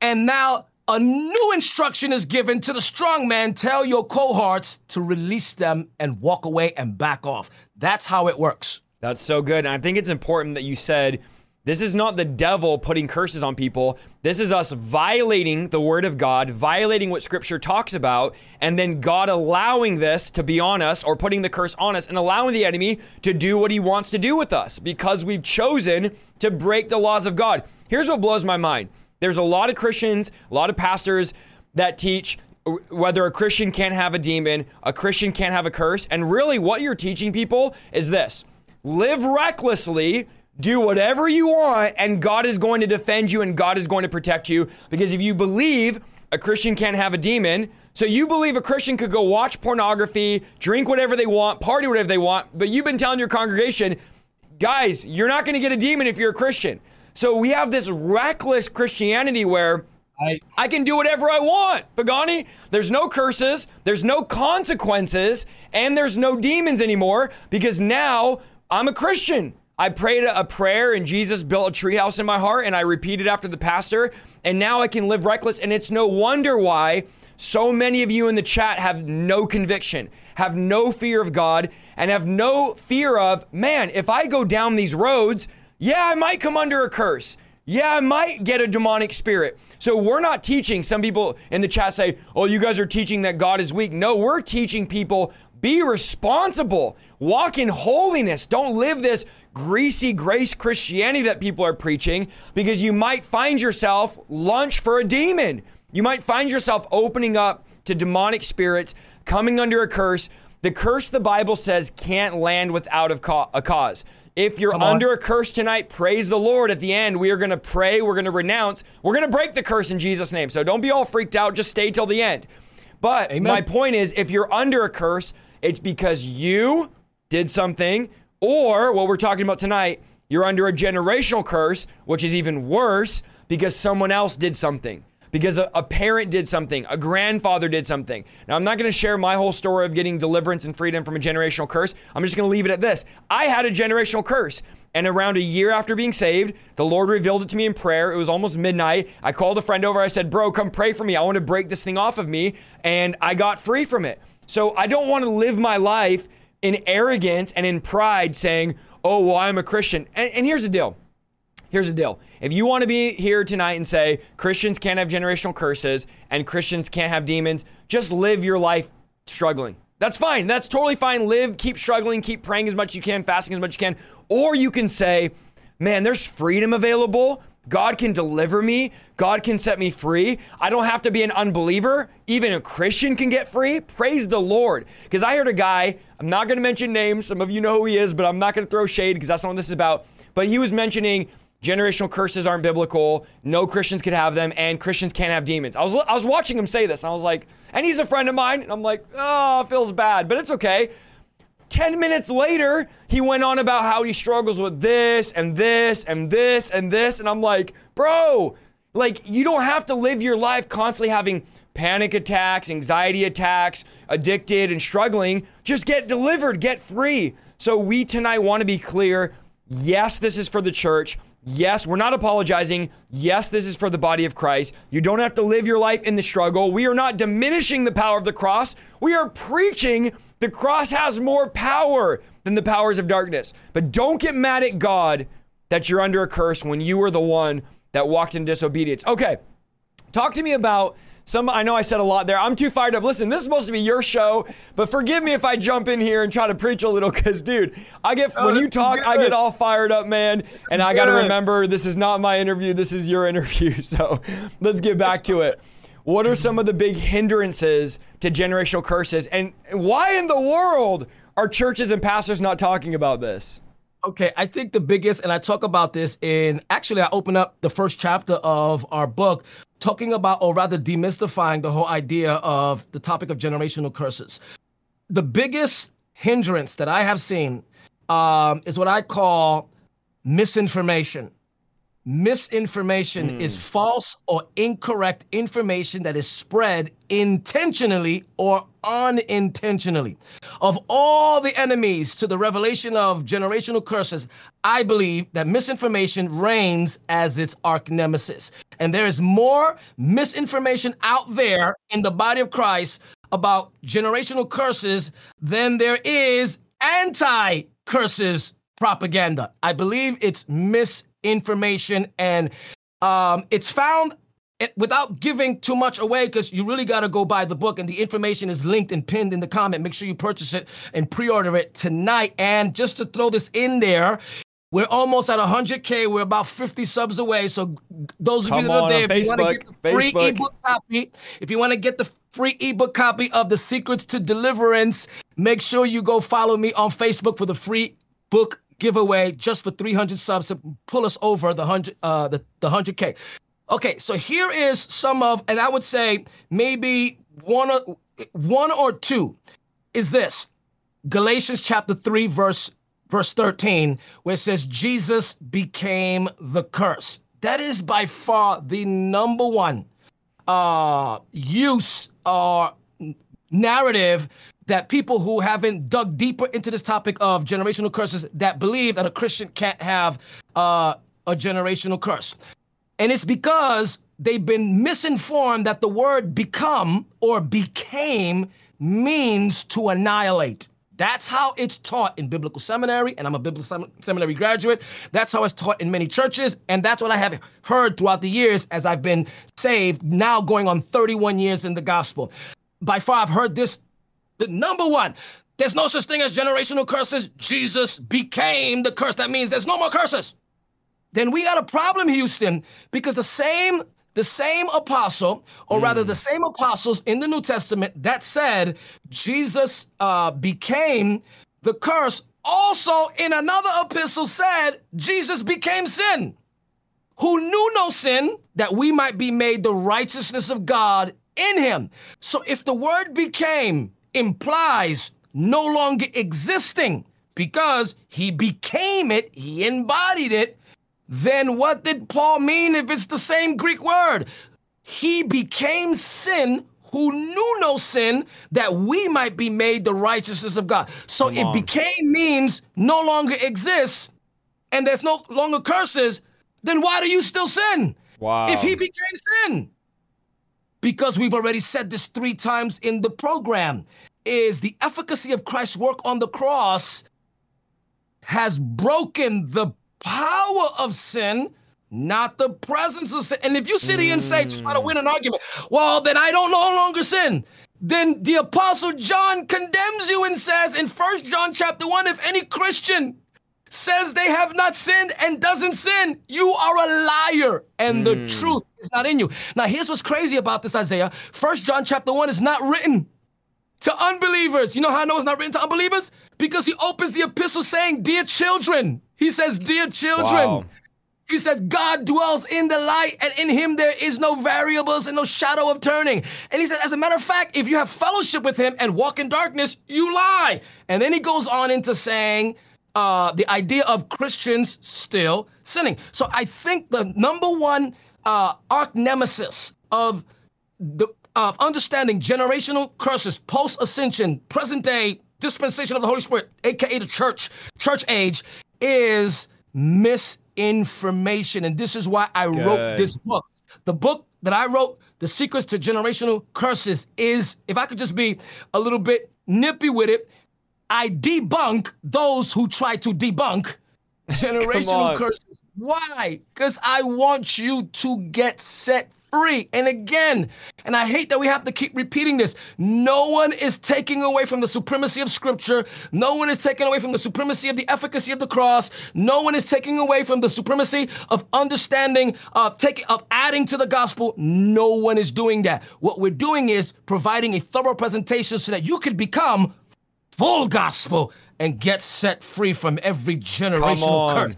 And now a new instruction is given to the strong man tell your cohorts to release them and walk away and back off. That's how it works. That's so good. And I think it's important that you said this is not the devil putting curses on people. This is us violating the word of God, violating what scripture talks about, and then God allowing this to be on us or putting the curse on us and allowing the enemy to do what he wants to do with us because we've chosen to break the laws of God. Here's what blows my mind there's a lot of Christians, a lot of pastors that teach whether a Christian can't have a demon, a Christian can't have a curse. And really, what you're teaching people is this live recklessly, do whatever you want, and God is going to defend you and God is going to protect you. Because if you believe a Christian can't have a demon, so you believe a Christian could go watch pornography, drink whatever they want, party whatever they want, but you've been telling your congregation, guys, you're not going to get a demon if you're a Christian. So we have this reckless Christianity where I, I can do whatever I want. Pagani, there's no curses, there's no consequences, and there's no demons anymore because now I'm a Christian. I prayed a prayer and Jesus built a treehouse in my heart and I repeated after the pastor and now I can live reckless and it's no wonder why so many of you in the chat have no conviction, have no fear of God and have no fear of, man, if I go down these roads, yeah, I might come under a curse. Yeah, I might get a demonic spirit. So we're not teaching. Some people in the chat say, oh, you guys are teaching that God is weak. No, we're teaching people be responsible, walk in holiness. Don't live this greasy grace Christianity that people are preaching because you might find yourself lunch for a demon. You might find yourself opening up to demonic spirits, coming under a curse. The curse the Bible says can't land without a cause. If you're under a curse tonight, praise the Lord. At the end, we are going to pray. We're going to renounce. We're going to break the curse in Jesus' name. So don't be all freaked out. Just stay till the end. But Amen. my point is if you're under a curse, it's because you did something, or what we're talking about tonight, you're under a generational curse, which is even worse because someone else did something because a, a parent did something, a grandfather did something. Now, I'm not going to share my whole story of getting deliverance and freedom from a generational curse. I'm just going to leave it at this. I had a generational curse. And around a year after being saved, the Lord revealed it to me in prayer. It was almost midnight. I called a friend over. I said, Bro, come pray for me. I want to break this thing off of me. And I got free from it. So I don't want to live my life in arrogance and in pride saying, Oh, well, I'm a Christian. And, and here's the deal Here's the deal. If you want to be here tonight and say Christians can't have generational curses and Christians can't have demons, just live your life struggling. That's fine. That's totally fine. Live, keep struggling, keep praying as much as you can, fasting as much as you can. Or you can say, man, there's freedom available. God can deliver me. God can set me free. I don't have to be an unbeliever. Even a Christian can get free. Praise the Lord. Because I heard a guy, I'm not going to mention names. Some of you know who he is, but I'm not going to throw shade because that's not what this is about. But he was mentioning generational curses aren't biblical. No Christians could have them, and Christians can't have demons. I was I was watching him say this, and I was like, and he's a friend of mine, and I'm like, oh, feels bad, but it's okay. 10 minutes later, he went on about how he struggles with this and this and this and this. And I'm like, bro, like, you don't have to live your life constantly having panic attacks, anxiety attacks, addicted and struggling. Just get delivered, get free. So, we tonight want to be clear yes, this is for the church. Yes, we're not apologizing. Yes, this is for the body of Christ. You don't have to live your life in the struggle. We are not diminishing the power of the cross. We are preaching the cross has more power than the powers of darkness. But don't get mad at God that you're under a curse when you were the one that walked in disobedience. Okay, talk to me about some I know I said a lot there. I'm too fired up. Listen, this is supposed to be your show, but forgive me if I jump in here and try to preach a little cuz dude, I get oh, when you talk, good. I get all fired up, man. And I got to remember this is not my interview, this is your interview. So, let's get back to it. what are some of the big hindrances to generational curses? And why in the world are churches and pastors not talking about this? Okay, I think the biggest, and I talk about this in actually, I open up the first chapter of our book talking about, or rather demystifying the whole idea of the topic of generational curses. The biggest hindrance that I have seen um, is what I call misinformation. Misinformation mm. is false or incorrect information that is spread intentionally or unintentionally. Of all the enemies to the revelation of generational curses, I believe that misinformation reigns as its arch nemesis. And there is more misinformation out there in the body of Christ about generational curses than there is anti curses propaganda. I believe it's misinformation and um, it's found it, without giving too much away because you really got to go buy the book and the information is linked and pinned in the comment. Make sure you purchase it and pre-order it tonight. And just to throw this in there, we're almost at 100K. We're about 50 subs away. So those of Come you that are there, if you want to get the free Facebook. ebook copy, if you want to get the free ebook copy of The Secrets to Deliverance, make sure you go follow me on Facebook for the free book giveaway just for 300 subs to pull us over the 100 uh the, the 100k okay so here is some of and i would say maybe one or one or two is this. Galatians chapter 3 verse verse 13 where it says jesus became the curse. That is by far the number one uh use or narrative that people who haven't dug deeper into this topic of generational curses that believe that a Christian can't have uh, a generational curse. And it's because they've been misinformed that the word become or became means to annihilate. That's how it's taught in biblical seminary, and I'm a biblical seminary graduate. That's how it's taught in many churches, and that's what I have heard throughout the years as I've been saved, now going on 31 years in the gospel. By far, I've heard this the number one, there's no such thing as generational curses. Jesus became the curse. That means there's no more curses. Then we got a problem, Houston, because the same the same apostle, or mm. rather the same apostles in the New Testament that said Jesus uh, became the curse, also in another epistle said Jesus became sin, who knew no sin, that we might be made the righteousness of God in him. So if the word became implies no longer existing because he became it, he embodied it, then what did Paul mean if it's the same Greek word? He became sin who knew no sin that we might be made the righteousness of God. So Come if on. became means no longer exists and there's no longer curses, then why do you still sin? Wow. If he became sin because we've already said this three times in the program, is the efficacy of Christ's work on the cross has broken the power of sin, not the presence of sin. And if you sit here and say, try to win an argument, well, then I don't no longer sin. Then the apostle John condemns you and says in First John chapter 1, if any Christian says they have not sinned and doesn't sin, you are a liar and mm. the truth is not in you. Now, here's what's crazy about this, Isaiah. First John chapter 1 is not written to unbelievers. You know how I know it's not written to unbelievers? Because he opens the epistle saying, Dear children. He says, Dear children. Wow. He says, God dwells in the light, and in him there is no variables and no shadow of turning. And he said, As a matter of fact, if you have fellowship with him and walk in darkness, you lie. And then he goes on into saying, uh, the idea of Christians still sinning. So I think the number one uh, arch nemesis of the of understanding generational curses, post ascension, present day dispensation of the Holy Spirit, aka the church, church age, is misinformation. And this is why I That's wrote this book. The book that I wrote, The Secrets to Generational Curses, is, if I could just be a little bit nippy with it, I debunk those who try to debunk generational curses. Why? Because I want you to get set free. And again, and I hate that we have to keep repeating this. No one is taking away from the supremacy of Scripture. No one is taking away from the supremacy of the efficacy of the cross. No one is taking away from the supremacy of understanding, uh, of taking, of adding to the gospel. No one is doing that. What we're doing is providing a thorough presentation so that you could become full gospel and get set free from every generational curse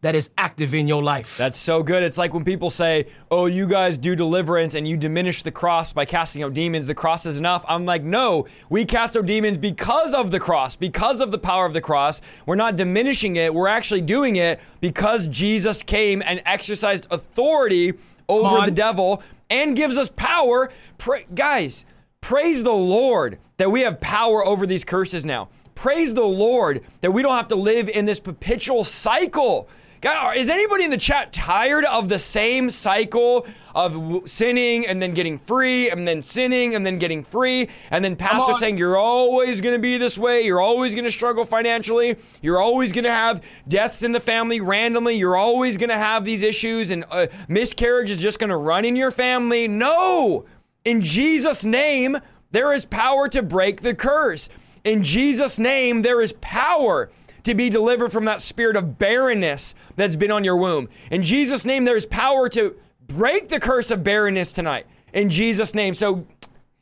that is active in your life. That's so good. It's like when people say, Oh, you guys do deliverance and you diminish the cross by casting out demons. The cross is enough. I'm like, No, we cast out demons because of the cross, because of the power of the cross. We're not diminishing it. We're actually doing it because Jesus came and exercised authority over the devil and gives us power. Pra- guys, praise the Lord that we have power over these curses now. Praise the Lord that we don't have to live in this perpetual cycle. God, is anybody in the chat tired of the same cycle of sinning and then getting free and then sinning and then getting free and then pastor saying you're always going to be this way, you're always going to struggle financially, you're always going to have deaths in the family randomly, you're always going to have these issues and uh, miscarriage is just going to run in your family? No. In Jesus name, there is power to break the curse. In Jesus' name, there is power to be delivered from that spirit of barrenness that's been on your womb. In Jesus' name, there's power to break the curse of barrenness tonight. In Jesus' name. So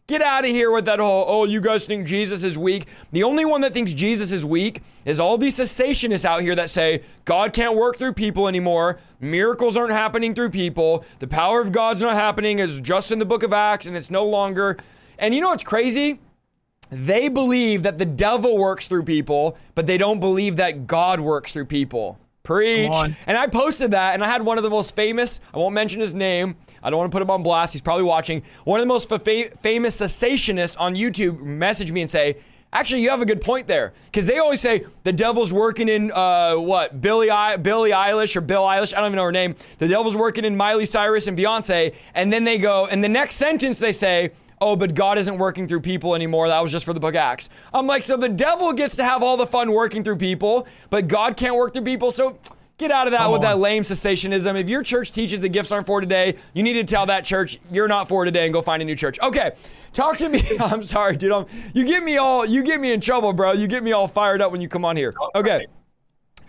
get out of here with that whole, oh, you guys think Jesus is weak. The only one that thinks Jesus is weak is all these cessationists out here that say God can't work through people anymore. Miracles aren't happening through people. The power of God's not happening. It's just in the book of Acts and it's no longer. And you know what's crazy? They believe that the devil works through people, but they don't believe that God works through people. Preach. And I posted that, and I had one of the most famous, I won't mention his name, I don't want to put him on blast, he's probably watching. One of the most fa- famous cessationists on YouTube message me and say, Actually, you have a good point there, because they always say the devil's working in uh, what Billy I- Billie Eilish or Bill Eilish. I don't even know her name. The devil's working in Miley Cyrus and Beyonce, and then they go, and the next sentence they say, oh, but God isn't working through people anymore. That was just for the book Acts. I'm like, so the devil gets to have all the fun working through people, but God can't work through people. So get out of that Come with on. that lame cessationism. If your church teaches the gifts aren't for today, you need to tell that church you're not for today and go find a new church. Okay, talk to me. I'm sorry, dude. I'm, you get me all, you get me in trouble, bro. You get me all fired up when you come on here. Okay.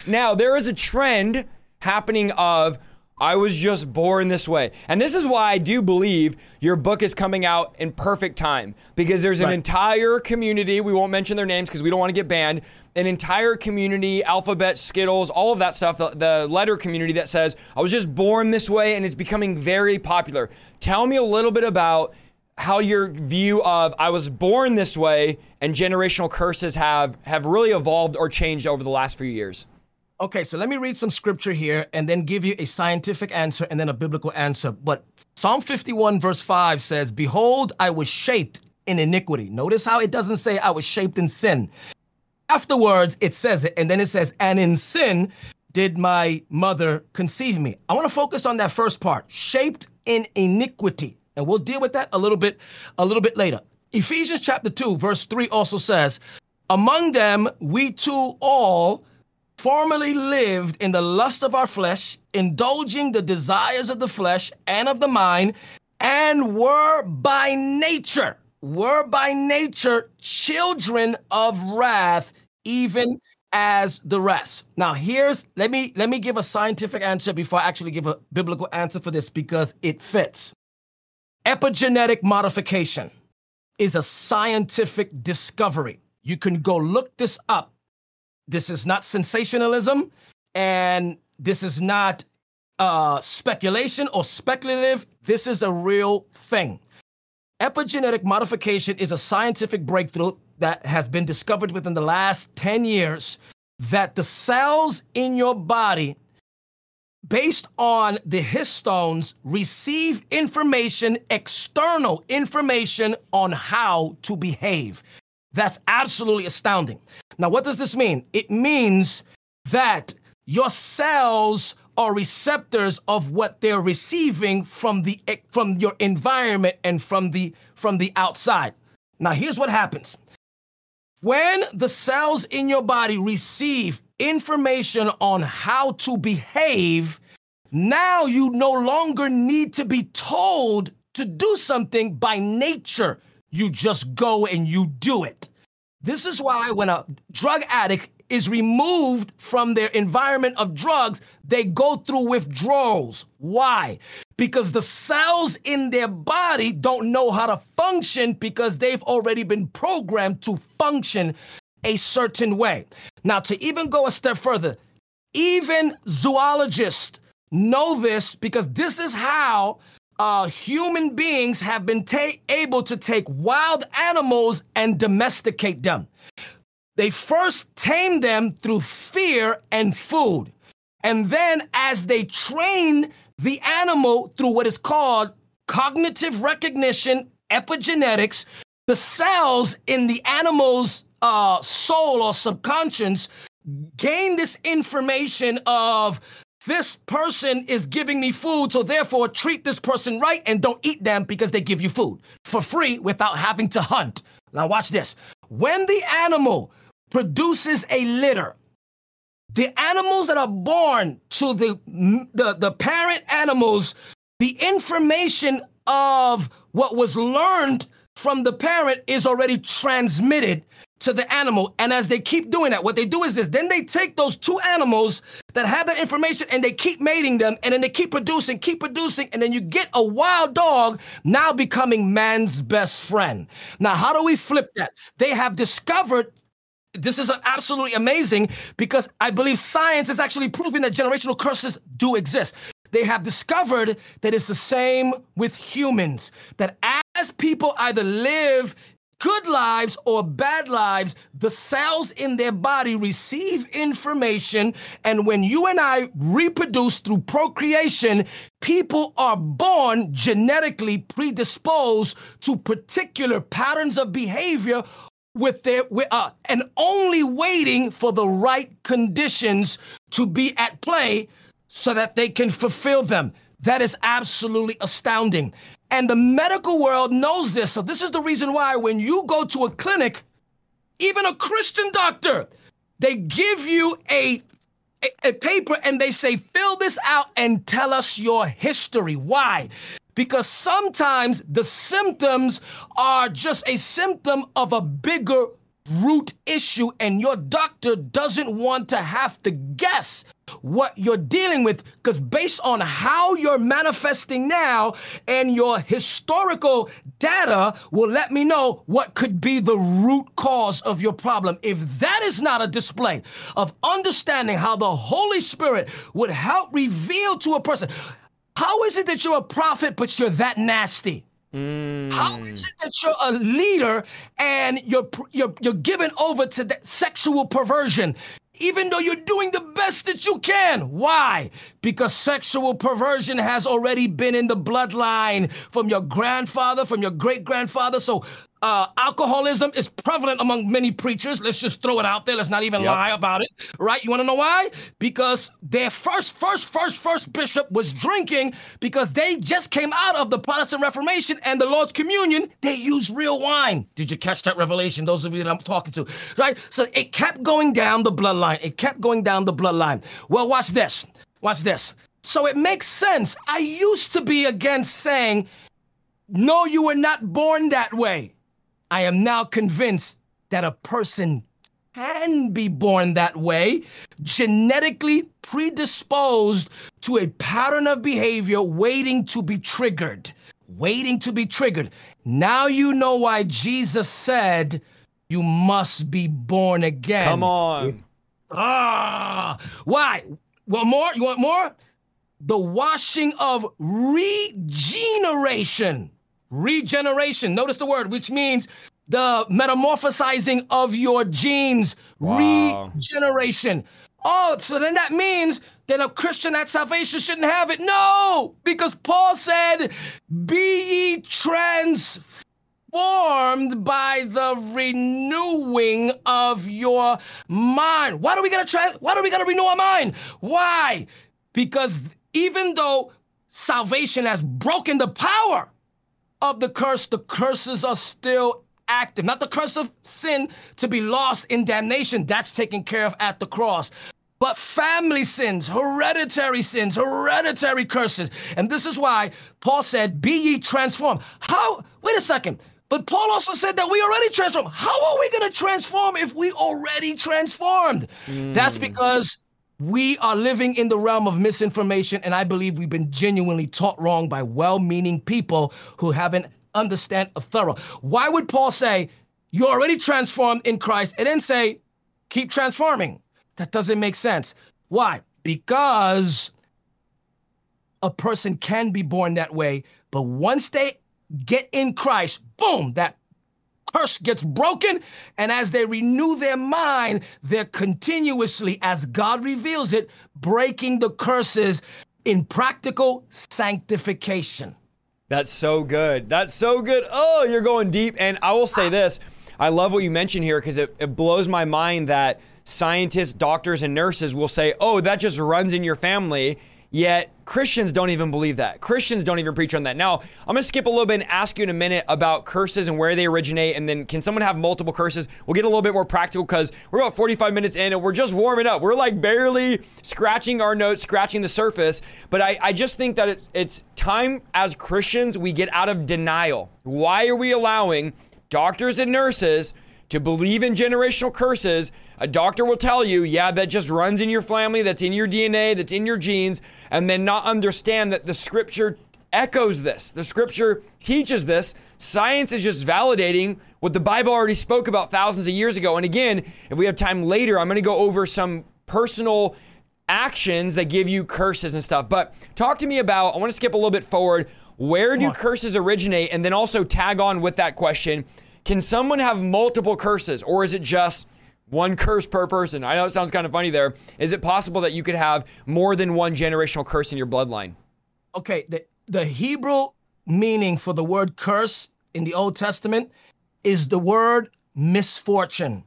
Now there is a trend happening of I was just born this way. And this is why I do believe your book is coming out in perfect time because there's an right. entire community, we won't mention their names because we don't want to get banned, an entire community, Alphabet, Skittles, all of that stuff, the, the letter community that says, I was just born this way and it's becoming very popular. Tell me a little bit about how your view of I was born this way and generational curses have have really evolved or changed over the last few years. Okay, so let me read some scripture here and then give you a scientific answer and then a biblical answer. But Psalm 51, verse 5 says, Behold, I was shaped in iniquity. Notice how it doesn't say I was shaped in sin. Afterwards, it says it, and then it says, And in sin did my mother conceive me. I want to focus on that first part, shaped in iniquity. And we'll deal with that a little bit, a little bit later. Ephesians chapter 2, verse 3 also says, Among them we too all formerly lived in the lust of our flesh, indulging the desires of the flesh and of the mind, and were by nature, were by nature children of wrath, even as the rest. Now here's let me let me give a scientific answer before I actually give a biblical answer for this because it fits. Epigenetic modification is a scientific discovery. You can go look this up this is not sensationalism, and this is not uh, speculation or speculative. This is a real thing. Epigenetic modification is a scientific breakthrough that has been discovered within the last 10 years that the cells in your body, based on the histones, receive information, external information on how to behave. That's absolutely astounding. Now, what does this mean? It means that your cells are receptors of what they're receiving from the eh, from your environment and from the from the outside. Now, here's what happens. When the cells in your body receive information on how to behave, Now you no longer need to be told to do something by nature. You just go and you do it. This is why when a drug addict is removed from their environment of drugs, they go through withdrawals. Why? Because the cells in their body don't know how to function because they've already been programmed to function a certain way. Now, to even go a step further, even zoologists know this because this is how uh, human beings have been ta- able to take wild animals and domesticate them. They first tame them through fear and food. And then, as they train the animal through what is called cognitive recognition, epigenetics, the cells in the animal's uh, soul or subconscious gain this information of this person is giving me food, so therefore treat this person right and don't eat them because they give you food for free without having to hunt. Now, watch this. When the animal produces a litter. The animals that are born to the, the, the parent animals, the information of what was learned from the parent is already transmitted to the animal. And as they keep doing that, what they do is this then they take those two animals that have that information and they keep mating them, and then they keep producing, keep producing, and then you get a wild dog now becoming man's best friend. Now, how do we flip that? They have discovered this is absolutely amazing because I believe science is actually proving that generational curses do exist. They have discovered that it's the same with humans, that as people either live good lives or bad lives, the cells in their body receive information. And when you and I reproduce through procreation, people are born genetically predisposed to particular patterns of behavior with their with, uh, and only waiting for the right conditions to be at play so that they can fulfill them. That is absolutely astounding. And the medical world knows this. So this is the reason why when you go to a clinic, even a Christian doctor, they give you a a, a paper and they say, fill this out and tell us your history. Why? because sometimes the symptoms are just a symptom of a bigger root issue, and your doctor doesn't want to have to guess what you're dealing with because based on how you're manifesting now and your historical data will let me know what could be the root cause of your problem if that is not a display of understanding how the holy spirit would help reveal to a person how is it that you're a prophet, but you're that nasty? Mm. How is it that you're a leader and you're you're you're given over to that sexual perversion? Even though you're doing the best that you can. Why? Because sexual perversion has already been in the bloodline from your grandfather, from your great grandfather. So uh, alcoholism is prevalent among many preachers. Let's just throw it out there. Let's not even yep. lie about it, right? You want to know why? Because their first, first, first, first bishop was drinking because they just came out of the Protestant Reformation and the Lord's Communion. They used real wine. Did you catch that revelation? Those of you that I'm talking to, right? So it kept going down the bloodline. It kept going down the bloodline. Well, watch this. Watch this. So it makes sense. I used to be against saying, no, you were not born that way. I am now convinced that a person can be born that way, genetically predisposed to a pattern of behavior waiting to be triggered. Waiting to be triggered. Now you know why Jesus said, You must be born again. Come on. Ah, why? Want more? You want more? The washing of regeneration regeneration. Notice the word, which means the metamorphosizing of your genes, wow. regeneration. Oh, so then that means that a Christian at salvation shouldn't have it. No, because Paul said, Be ye transformed by the renewing of your mind. Why do we gotta try? Why do we gotta renew our mind? Why? Because even though salvation has broken the power of the curse, the curses are still active. Not the curse of sin to be lost in damnation. That's taken care of at the cross. but family sins, hereditary sins, hereditary curses. And this is why Paul said, Be ye transformed. How? Wait a second. But Paul also said that we already transformed. How are we going to transform if we already transformed? Mm. That's because we are living in the realm of misinformation, and I believe we've been genuinely taught wrong by well-meaning people who haven't understand a thorough. Why would Paul say you're already transformed in Christ and then say keep transforming? That doesn't make sense. Why? Because a person can be born that way, but once they get in Christ, boom, that curse gets broken. And as they renew their mind, they're continuously, as God reveals it, breaking the curses in practical sanctification. That's so good. That's so good. Oh, you're going deep. And I will say this I love what you mentioned here because it, it blows my mind that scientists, doctors, and nurses will say, oh, that just runs in your family. Yet Christians don't even believe that. Christians don't even preach on that. Now, I'm going to skip a little bit and ask you in a minute about curses and where they originate. And then, can someone have multiple curses? We'll get a little bit more practical because we're about 45 minutes in and we're just warming up. We're like barely scratching our notes, scratching the surface. But I, I just think that it, it's time as Christians we get out of denial. Why are we allowing doctors and nurses to believe in generational curses, a doctor will tell you, yeah, that just runs in your family, that's in your DNA, that's in your genes, and then not understand that the scripture echoes this. The scripture teaches this. Science is just validating what the Bible already spoke about thousands of years ago. And again, if we have time later, I'm going to go over some personal actions that give you curses and stuff. But talk to me about, I want to skip a little bit forward. Where do curses originate? And then also tag on with that question can someone have multiple curses or is it just one curse per person? I know it sounds kind of funny there. Is it possible that you could have more than one generational curse in your bloodline? Okay, the, the Hebrew meaning for the word curse in the Old Testament is the word misfortune.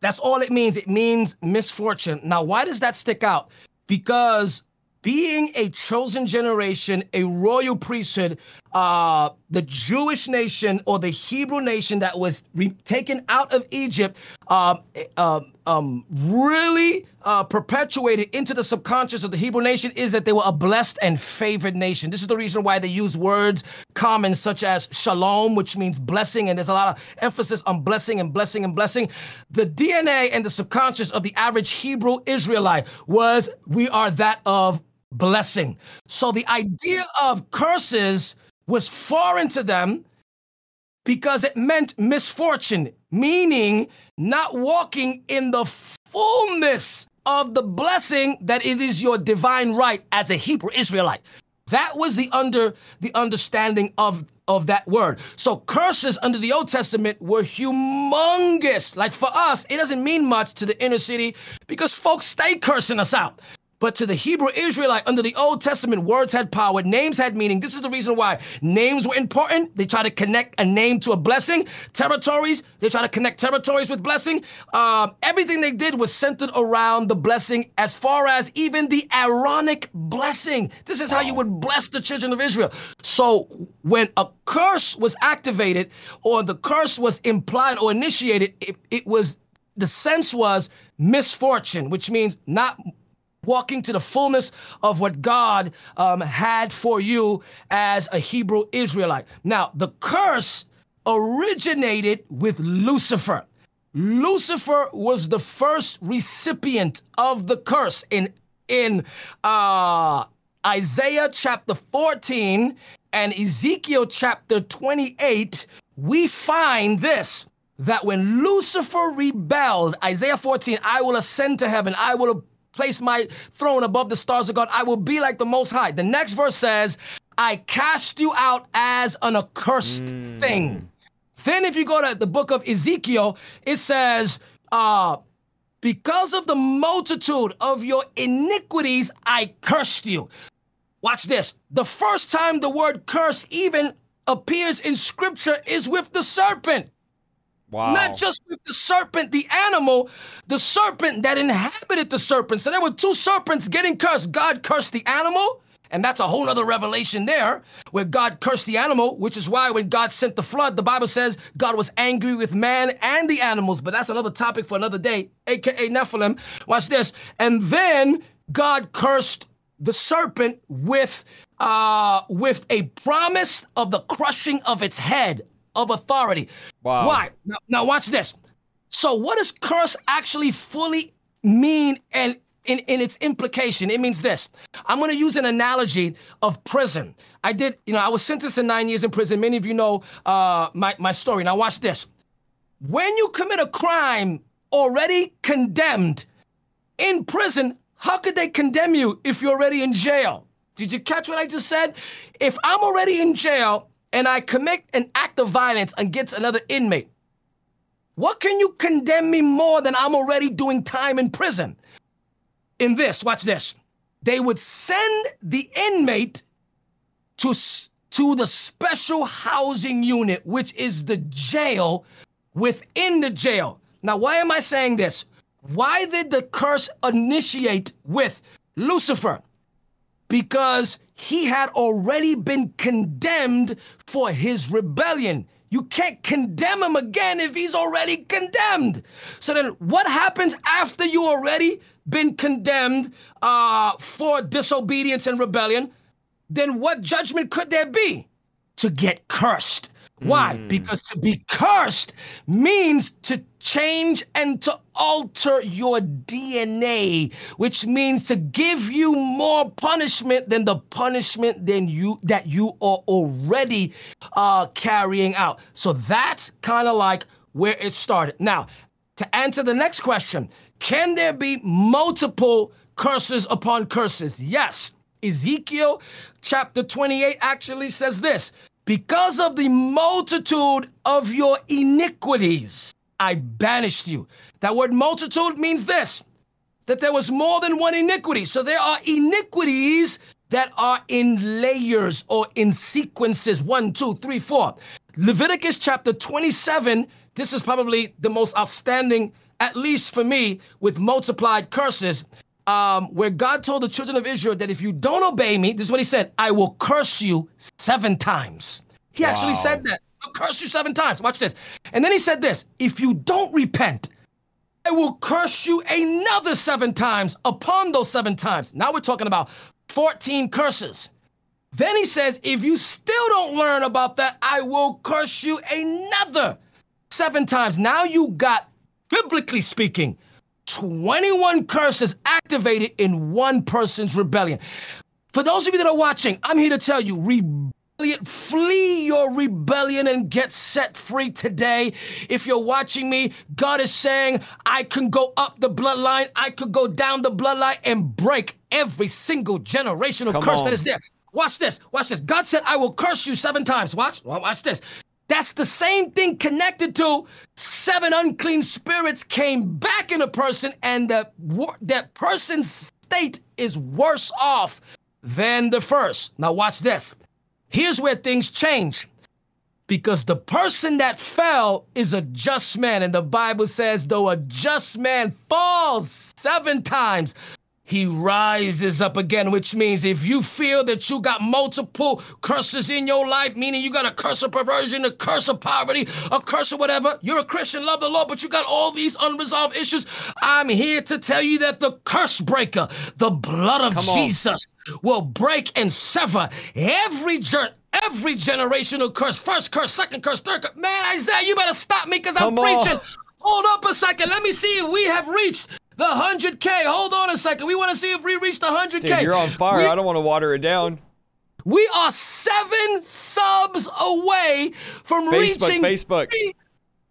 That's all it means. It means misfortune. Now, why does that stick out? Because being a chosen generation, a royal priesthood, uh, the Jewish nation or the Hebrew nation that was re- taken out of Egypt, um, um, um, really uh, perpetuated into the subconscious of the Hebrew nation is that they were a blessed and favored nation. This is the reason why they use words common such as shalom, which means blessing, and there's a lot of emphasis on blessing and blessing and blessing. The DNA and the subconscious of the average Hebrew Israelite was we are that of blessing. So the idea of curses was foreign to them because it meant misfortune, meaning not walking in the fullness of the blessing that it is your divine right as a Hebrew Israelite. That was the under the understanding of of that word. So curses under the Old Testament were humongous. Like for us, it doesn't mean much to the inner city because folks stay cursing us out. But to the Hebrew Israelite under the Old Testament, words had power, names had meaning. This is the reason why names were important. They try to connect a name to a blessing. Territories, they try to connect territories with blessing. Um, everything they did was centered around the blessing, as far as even the Aaronic blessing. This is how you would bless the children of Israel. So when a curse was activated, or the curse was implied or initiated, it, it was the sense was misfortune, which means not walking to the fullness of what God um, had for you as a Hebrew Israelite. Now, the curse originated with Lucifer. Lucifer was the first recipient of the curse in in uh, Isaiah chapter 14 and Ezekiel chapter 28. We find this that when Lucifer rebelled, Isaiah 14, I will ascend to heaven, I will place my throne above the stars of God. I will be like the Most High. The next verse says, I cast you out as an accursed mm. thing. Then, if you go to the book of Ezekiel, it says, uh, because of the multitude of your iniquities, I cursed you. Watch this. The first time the word curse even appears in scripture is with the serpent. Wow. Not just with the serpent, the animal, the serpent that inhabited the serpent. So there were two serpents getting cursed. God cursed the animal And that's a whole other revelation there where God cursed the animal, which is why when God sent the flood, the Bible says God was angry with man and the animals. But that's another topic for another day, aka Nephilim. Watch this. And then God cursed the serpent with uh with a promise of the crushing of its head of authority. Wow. Why? Now, now watch this. So what does curse actually fully mean and in, in its implication, it means this. I'm going to use an analogy of prison. I did, you know, I was sentenced to nine years in prison. Many of you know uh, my, my story. Now, watch this. When you commit a crime already condemned in prison, how could they condemn you if you're already in jail? Did you catch what I just said? If I'm already in jail and I commit an act of violence against another inmate, what can you condemn me more than I'm already doing time in prison? In this, watch this. They would send the inmate to, to the special housing unit, which is the jail within the jail. Now, why am I saying this? Why did the curse initiate with Lucifer? Because he had already been condemned for his rebellion. You can't condemn him again if he's already condemned. So then, what happens after you already been condemned uh, for disobedience and rebellion? Then what judgment could there be? To get cursed. Why? Mm. Because to be cursed means to change and to alter your DNA, which means to give you more punishment than the punishment than you that you are already uh, carrying out. So that's kind of like where it started. Now, to answer the next question, can there be multiple curses upon curses? Yes. Ezekiel chapter 28 actually says this because of the multitude of your iniquities, I banished you. That word multitude means this that there was more than one iniquity. So there are iniquities that are in layers or in sequences one, two, three, four. Leviticus chapter 27, this is probably the most outstanding, at least for me, with multiplied curses um, where God told the children of Israel that if you don't obey me, this is what he said, I will curse you seven times. He wow. actually said that. I'll curse you seven times. Watch this. And then he said this if you don't repent, I will curse you another seven times upon those seven times. Now we're talking about 14 curses. Then he says, if you still don't learn about that, I will curse you another seven times. Now you got, biblically speaking, 21 curses activated in one person's rebellion. For those of you that are watching, I'm here to tell you rebellion, flee your rebellion and get set free today. If you're watching me, God is saying, I can go up the bloodline, I could go down the bloodline and break every single generational Come curse on. that is there. Watch this. Watch this. God said, I will curse you seven times. Watch. Watch this. That's the same thing connected to seven unclean spirits came back in a person, and the, that person's state is worse off than the first. Now, watch this. Here's where things change. Because the person that fell is a just man. And the Bible says, though a just man falls seven times, he rises up again, which means if you feel that you got multiple curses in your life, meaning you got a curse of perversion, a curse of poverty, a curse of whatever, you're a Christian, love the Lord, but you got all these unresolved issues. I'm here to tell you that the curse breaker, the blood of Come Jesus, on. will break and sever every jerk every generational curse. First curse, second curse, third curse. Man, Isaiah, you better stop me because I'm preaching. On. Hold up a second. Let me see if we have reached the 100K. Hold on a second. We want to see if we reach the 100K. Dude, you're on fire. We, I don't want to water it down. We are seven subs away from Facebook, reaching Facebook. Three,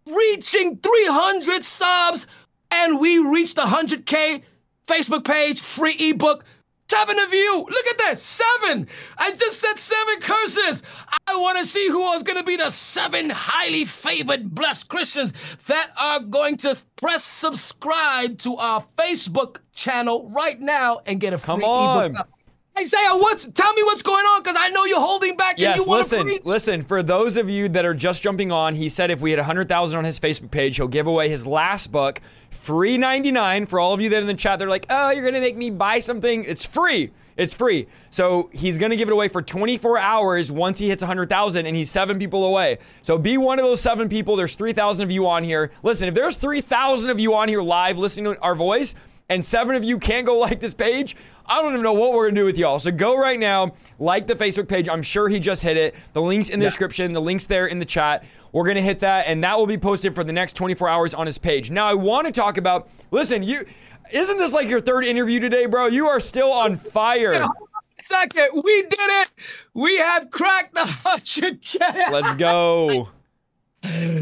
reaching 300 subs, and we reached the 100K Facebook page, free ebook. Seven of you. Look at this. Seven. I just said seven curses. I want to see who is going to be the seven highly favored blessed Christians that are going to press subscribe to our Facebook channel right now and get a free Come on. ebook. Isaiah, what's tell me what's going on because I know you're holding back. Yes, and you listen, preach. listen. For those of you that are just jumping on, he said if we had 100,000 on his Facebook page, he'll give away his last book, free 99 for all of you that in the chat. They're like, oh, you're gonna make me buy something. It's free. It's free. So he's gonna give it away for 24 hours once he hits 100,000, and he's seven people away. So be one of those seven people. There's 3,000 of you on here. Listen, if there's 3,000 of you on here live listening to our voice, and seven of you can't go like this page, I don't even know what we're gonna do with y'all. So go right now, like the Facebook page. I'm sure he just hit it. The link's in the Yeah. description, the link's there in the chat. We're gonna hit that, and that will be posted for the next 24 hours on his page. Now I want to talk about. Listen, you isn't this like your third interview today, bro? You are still on fire. Second, we did it. We have cracked the hundred K. Let's go.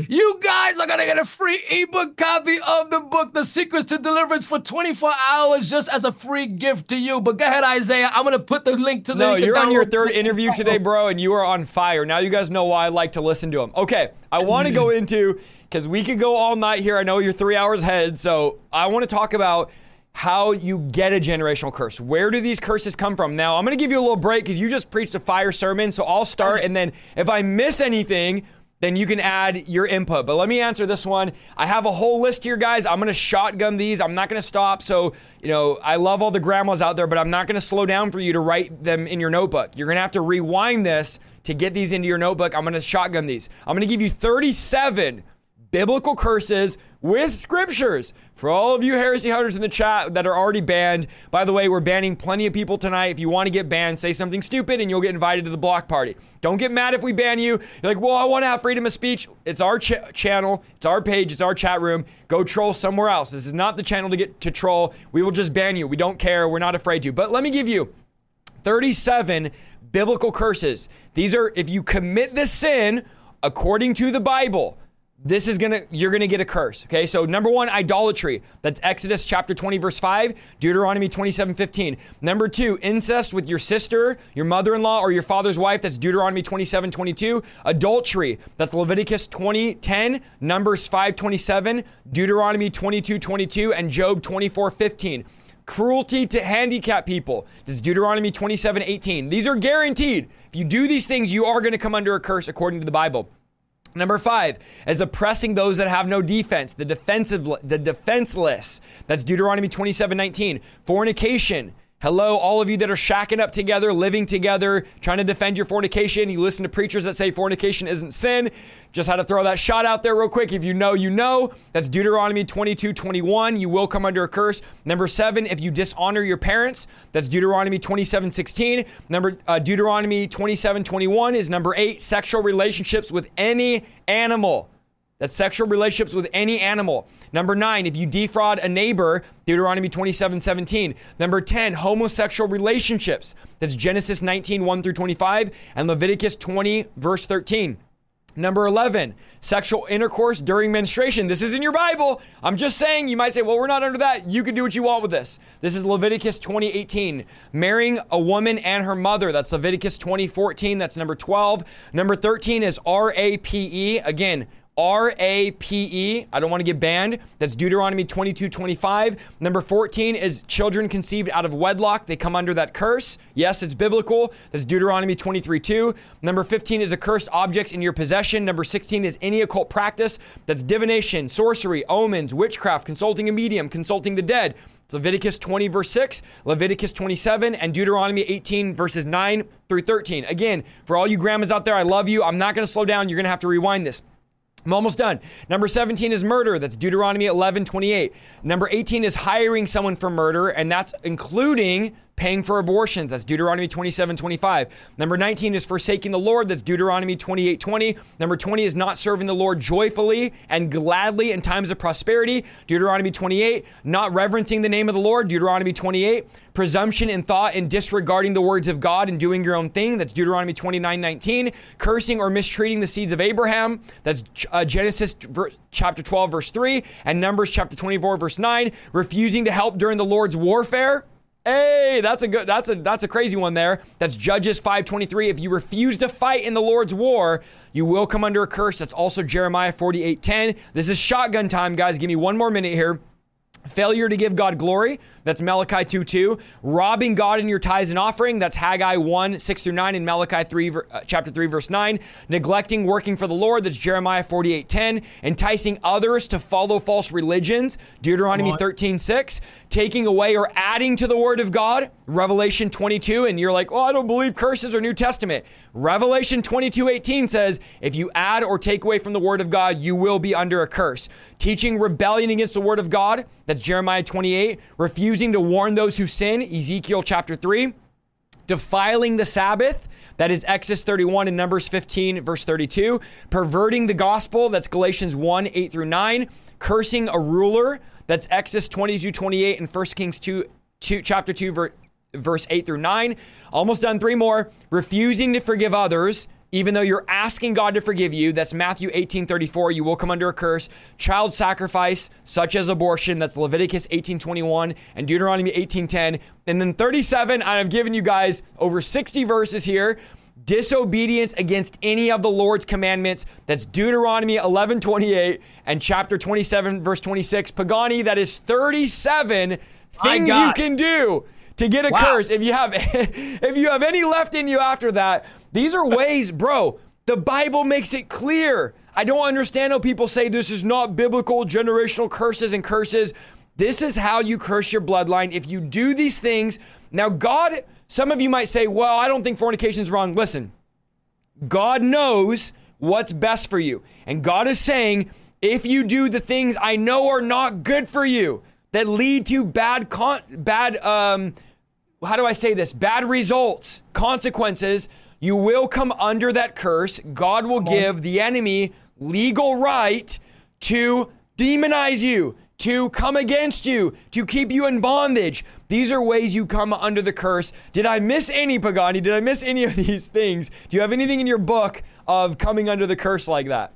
You guys are gonna get a free ebook copy of the book, The Secrets to Deliverance, for 24 hours, just as a free gift to you. But go ahead, Isaiah. I'm gonna put the link to the. No, you're on your third interview today, bro, and you are on fire. Now you guys know why I like to listen to him. Okay, I want to go into because we could go all night here. I know you're three hours ahead, so I want to talk about how you get a generational curse. Where do these curses come from? Now I'm to give you a little break because you just preached a fire sermon, so I'll start, and then if I miss anything. Then you can add your input. But let me answer this one. I have a whole list here, guys. I'm gonna shotgun these. I'm not gonna stop. So, you know, I love all the grandmas out there, but I'm not gonna slow down for you to write them in your notebook. You're gonna have to rewind this to get these into your notebook. I'm gonna shotgun these. I'm gonna give you 37 biblical curses with scriptures for all of you heresy hunters in the chat that are already banned. By the way, we're banning plenty of people tonight. If you want to get banned, say something stupid and you'll get invited to the block party. Don't get mad if we ban you. You're like, well, I want to have freedom of speech. It's our ch- channel, it's our page, it's our chat room. Go troll somewhere else. This is not the channel to get to troll. We will just ban you. We don't care. We're not afraid to. But let me give you 37 biblical curses. These are if you commit this sin according to the Bible, this is gonna you're gonna get a curse. Okay, so number one, idolatry. That's Exodus chapter 20, verse 5, Deuteronomy 27, 15. Number two, incest with your sister, your mother-in-law, or your father's wife. That's Deuteronomy 27, 22. Adultery. That's Leviticus 20, 10, Numbers 5, 27, Deuteronomy 22, 22, and Job 24, 15 cruelty to handicapped people. This is Deuteronomy 27 18. These are guaranteed. If you do these things, you are going to come under a curse according to the Bible. Number five is oppressing those that have no defense, the defensive, the defenseless. That's Deuteronomy 27 19. Fornication. Hello, all of you that are shacking up together, living together, trying to defend your fornication. You listen to preachers that say fornication isn't sin. Just had to throw that shot out there real quick. If you know, you know. That's Deuteronomy 22 21. You will come under a curse. Number seven, if you dishonor your parents, that's Deuteronomy 27 16. Number uh, Deuteronomy 27 21 is number eight, sexual relationships with any animal. That's sexual relationships with any animal. Number nine, if you defraud a neighbor, Deuteronomy 27 17. Number 10, homosexual relationships. That's Genesis 19 1 through 25 and Leviticus 20, verse 13. Number 11, sexual intercourse during menstruation. This is in your Bible. I'm just saying, you might say, well, we're not under that. You can do what you want with this. This is Leviticus 20, 18. Marrying a woman and her mother. That's Leviticus 20, 14. That's number 12. Number 13 is R A P E. Again, R A P E. I don't want to get banned. That's Deuteronomy 22 25. Number 14 is children conceived out of wedlock. They come under that curse. Yes, it's biblical. That's Deuteronomy 23 2. Number 15 is accursed objects in your possession. Number 16 is any occult practice. That's divination, sorcery, omens, witchcraft, consulting a medium, consulting the dead. It's Leviticus 20, verse 6, Leviticus 27, and Deuteronomy 18, verses 9 through 13. Again, for all you grandmas out there, I love you. I'm not going to slow down. You're going to have to rewind this. I'm almost done. Number 17 is murder. That's Deuteronomy 11, 28. Number 18 is hiring someone for murder, and that's including paying for abortions. That's Deuteronomy 27, 25. Number 19 is forsaking the Lord. That's Deuteronomy 28, 20. Number 20 is not serving the Lord joyfully and gladly in times of prosperity. Deuteronomy 28. Not reverencing the name of the Lord. Deuteronomy 28. Presumption in thought and disregarding the words of God and doing your own thing. That's Deuteronomy 29, 19. Cursing or mistreating the seeds of Abraham. That's uh, Genesis chapter 12, verse 3. And Numbers chapter 24, verse 9. Refusing to help during the Lord's warfare. Hey, that's a good that's a that's a crazy one there. That's Judges 5:23. If you refuse to fight in the Lord's war, you will come under a curse. That's also Jeremiah 48:10. This is shotgun time, guys. Give me one more minute here. Failure to give God glory, that's Malachi 2 2. Robbing God in your tithes and offering, that's Haggai 1 6 through 9 and Malachi 3, uh, chapter 3, verse 9. Neglecting working for the Lord, that's Jeremiah 48 10. Enticing others to follow false religions, Deuteronomy 13 6. Taking away or adding to the word of God, Revelation 22. And you're like, oh, I don't believe curses or New Testament. Revelation 22 18 says, if you add or take away from the word of God, you will be under a curse. Teaching rebellion against the word of God, that's Jeremiah 28. Refusing to warn those who sin, Ezekiel chapter 3. Defiling the Sabbath, that is Exodus 31 and Numbers 15, verse 32. Perverting the gospel, that's Galatians 1, 8 through 9. Cursing a ruler, that's Exodus 22, 28 and 1 Kings 2, 2 chapter 2, ver, verse 8 through 9. Almost done three more. Refusing to forgive others, even though you're asking God to forgive you, that's Matthew 18 34, you will come under a curse. Child sacrifice, such as abortion, that's Leviticus 18 21 and Deuteronomy 18 10. And then 37, I've given you guys over 60 verses here. Disobedience against any of the Lord's commandments, that's Deuteronomy 11 28 and chapter 27, verse 26. Pagani, that is 37 things you can do to get a wow. curse. If you have if you have any left in you after that, these are ways, bro. The Bible makes it clear. I don't understand how people say this is not biblical, generational curses and curses. This is how you curse your bloodline. If you do these things, now God, some of you might say, well, I don't think fornication is wrong. Listen, God knows what's best for you. And God is saying, if you do the things I know are not good for you, that lead to bad, con- bad, um, how do I say this? Bad results, consequences you will come under that curse. God will give the enemy legal right to demonize you, to come against you, to keep you in bondage. These are ways you come under the curse. Did I miss any, Pagani? Did I miss any of these things? Do you have anything in your book of coming under the curse like that?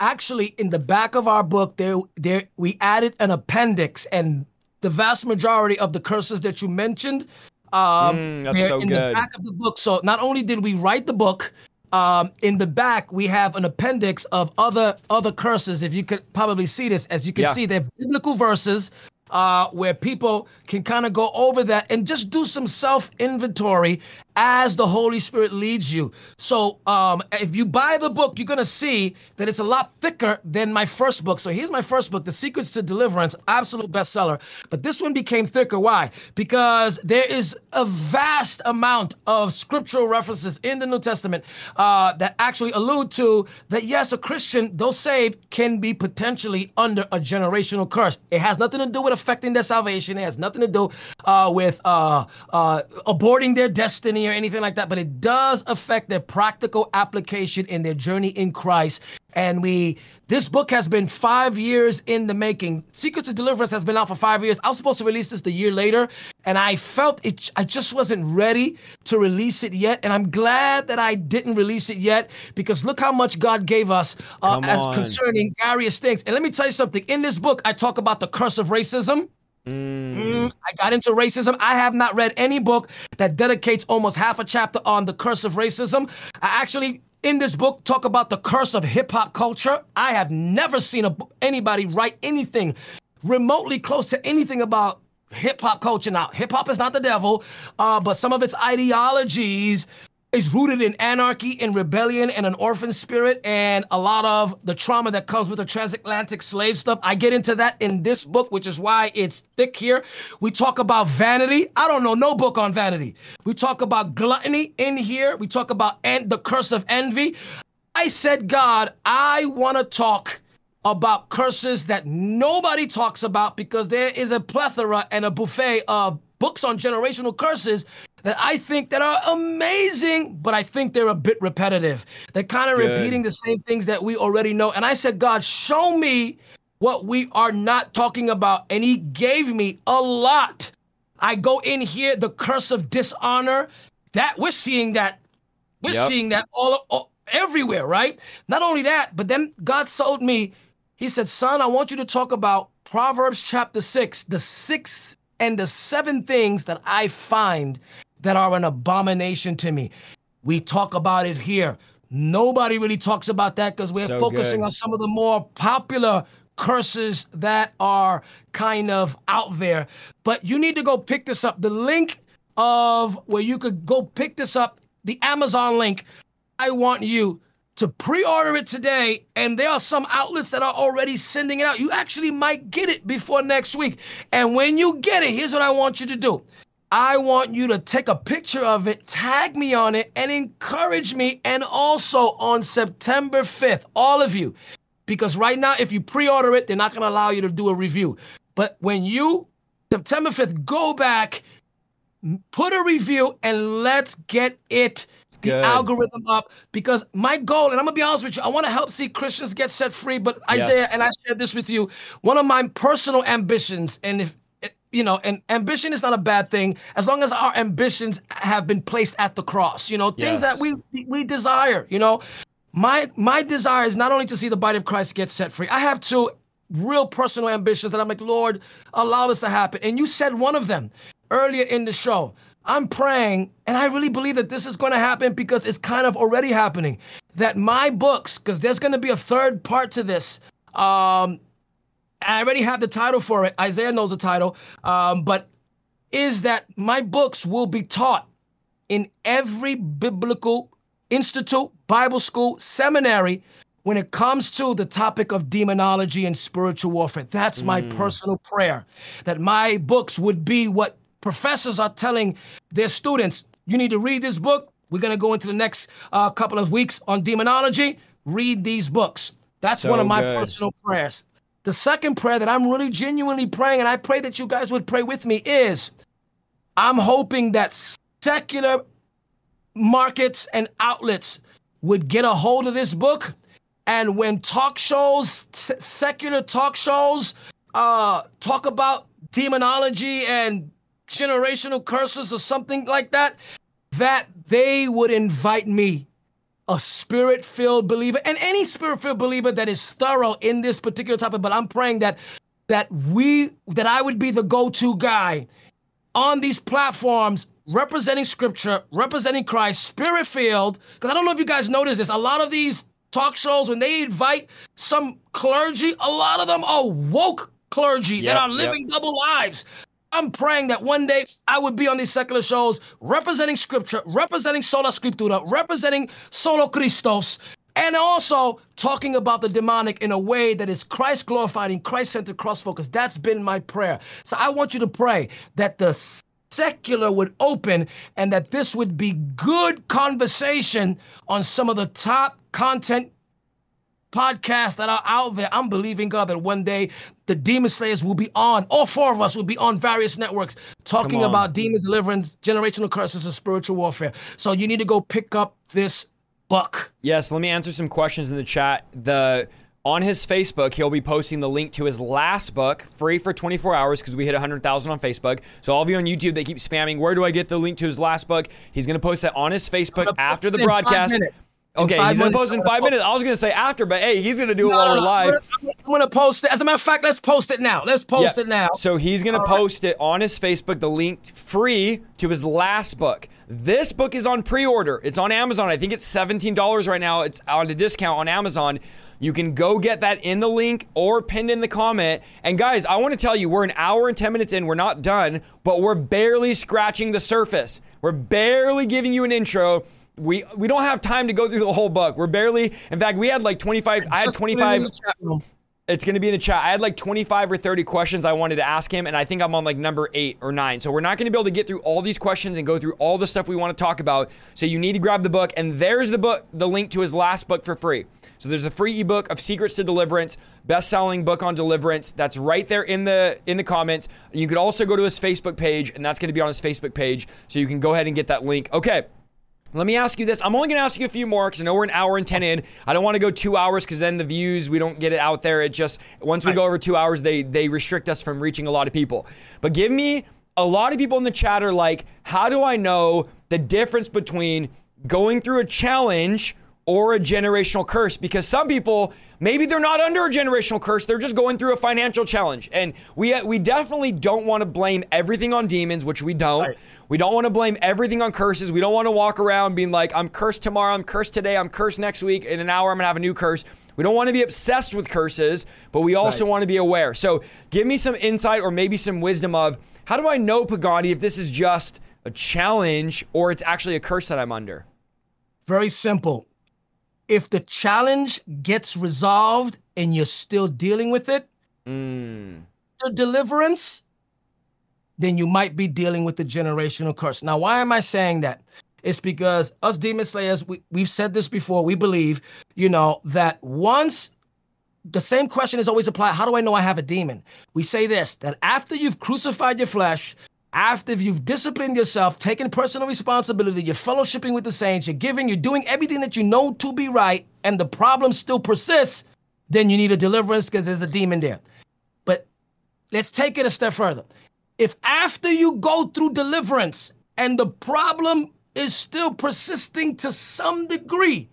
Actually, in the back of our book, there, there we added an appendix, and the vast majority of the curses that you mentioned um, mm, that's so in good. the back of the book. So not only did we write the book, um, in the back we have an appendix of other other curses. If you could probably see this, as you can yeah. see, they're biblical verses uh, where people can kind of go over that and just do some self inventory as the Holy Spirit leads you. So um, if you buy the book, you're going to see that it's a lot thicker than my first book. So here's my first book, The Secrets to Deliverance, absolute bestseller. But this one became thicker. Why? Because there is a vast amount of scriptural references in the New Testament uh, that actually allude to that, yes, a Christian, though saved, can be potentially under a generational curse. It has nothing to do with affecting their salvation, it has nothing to do uh, with uh, uh aborting their destiny or anything like that, but it does affect their practical application in their journey in Christ. And we, this book has been five years in the making. Secrets of Deliverance has been out for five years. I was supposed to release this the year later, and I felt it, I just wasn't ready to release it yet. And I'm glad that I didn't release it yet because look how much God gave us uh, as concerning various things. And let me tell you something. In this book, I talk about the curse of racism. Mm. Mm, I got into racism. I have not read any book that dedicates almost half a chapter on the curse of racism. I actually, in this book, talk about the curse of hip hop culture. I have never seen a, anybody write anything remotely close to anything about hip hop culture. Now, hip hop is not the devil, uh, but some of its ideologies is rooted in anarchy and rebellion and an orphan spirit and a lot of the trauma that comes with the transatlantic slave stuff. I get into that in this book, which is why it's thick here. We talk about vanity. I don't know no book on vanity. We talk about gluttony in here. We talk about en- the curse of envy. I said, God, I want to talk about curses that nobody talks about because there is a plethora and a buffet of books on generational curses that I think that are amazing, but I think they're a bit repetitive. They're kind of repeating the same things that we already know. And I said, God, show me what we are not talking about. And he gave me a lot. I go in here, the curse of dishonor. That we're seeing that. We're yep. seeing that all, all everywhere, right? Not only that, but then God told me, He said, Son, I want you to talk about Proverbs chapter 6, the six and the seven things that I find that are an abomination to me. We talk about it here. Nobody really talks about that because we're so focusing good. on some of the more popular curses that are kind of out there. But you need to go pick this up. The link of where you could go pick this up, the Amazon link, I want you to pre-order it today and there are some outlets that are already sending it out you actually might get it before next week and when you get it here's what i want you to do i want you to take a picture of it tag me on it and encourage me and also on september 5th all of you because right now if you pre-order it they're not going to allow you to do a review but when you september 5th go back put a review and let's get it the good. algorithm up because my goal and i'm gonna be honest with you i want to help see christians get set free but isaiah Yes. and i shared this with you one of my personal ambitions and if you know and ambition is not a bad thing as long as our ambitions have been placed at the cross you know things that we we desire you know. My my desire is not only to see the body of christ get set free. I have two real personal ambitions that i'm like lord allow this to happen. And you said one of them earlier in the show. I'm praying and i really believe that this is going to happen because it's kind of already happening that my books because there's going to be a third part to this um I already have the title for it. Isaiah knows the title. Um, but is that my books will be taught in every biblical institute, Bible school, seminary when it comes to the topic of demonology and spiritual warfare. That's my personal prayer that my books would be what professors are telling their students. You need to read this book. We're going to go into the next uh, couple of weeks on demonology. Read these books. That's So one of my good. personal prayers. The second prayer that I'm really genuinely praying, and I pray that you guys would pray with me, is I'm hoping that secular markets and outlets would get a hold of this book. And when talk shows, se- secular talk shows, uh, talk about demonology and generational curses or something like that, that they would invite me a spirit filled believer and any spirit filled believer that is thorough in this particular topic but i'm praying that that we that i would be the go-to guy on these platforms representing scripture representing christ spirit filled because i don't know if you guys notice this a lot of these talk shows when they invite some clergy a lot of them are woke clergy Yep, that are yep. living double lives I'm praying that one day I would be on these secular shows representing scripture, representing sola scriptura, representing solo Christos, and also talking about the demonic in a way that is Christ glorified and Christ centered, cross focused. That's been my prayer. So I want you to pray that the secular would open and that this would be good conversation on some of the top content podcasts that are out there. I'm believing God that one day the demon slayers will be on. All four of us will be on various networks talking about demons, deliverance, generational curses, and spiritual warfare. So you need to go pick up this book. Yes, let me answer some questions in the chat. The on his Facebook, he'll be posting the link to his last book, free for 24 hours, because we hit 100,000 on Facebook. So all of you on YouTube, they keep spamming, "Where do I get the link to his last book?" He's gonna post that on his Facebook after the broadcast. Okay, he's gonna minutes, post in five minutes. I was gonna say after, but hey, he's gonna do it while we're live. I'm, I'm gonna post it. As a matter of fact, let's post it now. Let's post Yeah. it now. So he's going to post it on his Facebook, the link free to his last book. This book is on pre order. It's on Amazon. I think it's $17 right now. It's on a discount on Amazon. You can go get that in the link or pinned in the comment. And guys, I want to tell you, we're an hour and 10 minutes in. We're not done, but we're barely scratching the surface. We're barely giving you an intro. We, we don't have time to go through the whole book. We're barely, in fact, we had like 25, I had Just put it in 25 the chat room. it's going to be in the chat. I had like 25 or 30 questions I wanted to ask him, and I think I'm on like number eight or nine. So we're not going to be able to get through all these questions and go through all the stuff we want to talk about. So you need to grab the book, and there's the book, the link to his last book for free. So there's a free ebook of Secrets to Deliverance, best-selling book on deliverance. That's right there in the in the comments. You could also go to his Facebook page, and that's going to be on his Facebook page. So you can go ahead and get that link. Okay. Let me ask you this. I'm only going to ask you a few more because I know we're an hour and 10 in. I don't want to go two hours because then the views, we don't get it out there. It just, once we go over two hours, they, they restrict us from reaching a lot of people. But give me, a lot of people in the chat are like, how do I know the difference between going through a challenge or a generational curse because some people maybe they're not under a generational curse they're just going through a financial challenge. And we uh, we definitely don't want to blame everything on demons which we don't. Right. we don't want to blame everything on curses. We don't want to walk around being like i'm cursed tomorrow i'm cursed today i'm cursed next week in an hour i'm going to have a new curse. We don't want to be obsessed with curses but we also right. want to be aware. So give me some insight or maybe some wisdom of how do i know pagani if this is just a challenge or it's actually a curse that i'm under? Very simple if the challenge gets resolved and you're still dealing with it, mm. the deliverance, then you might be dealing with the generational curse. Now, why am I saying that? It's because us demon slayers, we, we've said this before. We believe, you know, that once the same question is always applied how do I know I have a demon? We say this that after you've crucified your flesh, after you've disciplined yourself, taken personal responsibility, you're fellowshipping with the saints, you're giving, you're doing everything that you know to be right, and the problem still persists, then you need a deliverance because there's a demon there. But let's take it a step further. If after you go through deliverance and the problem is still persisting to some degree,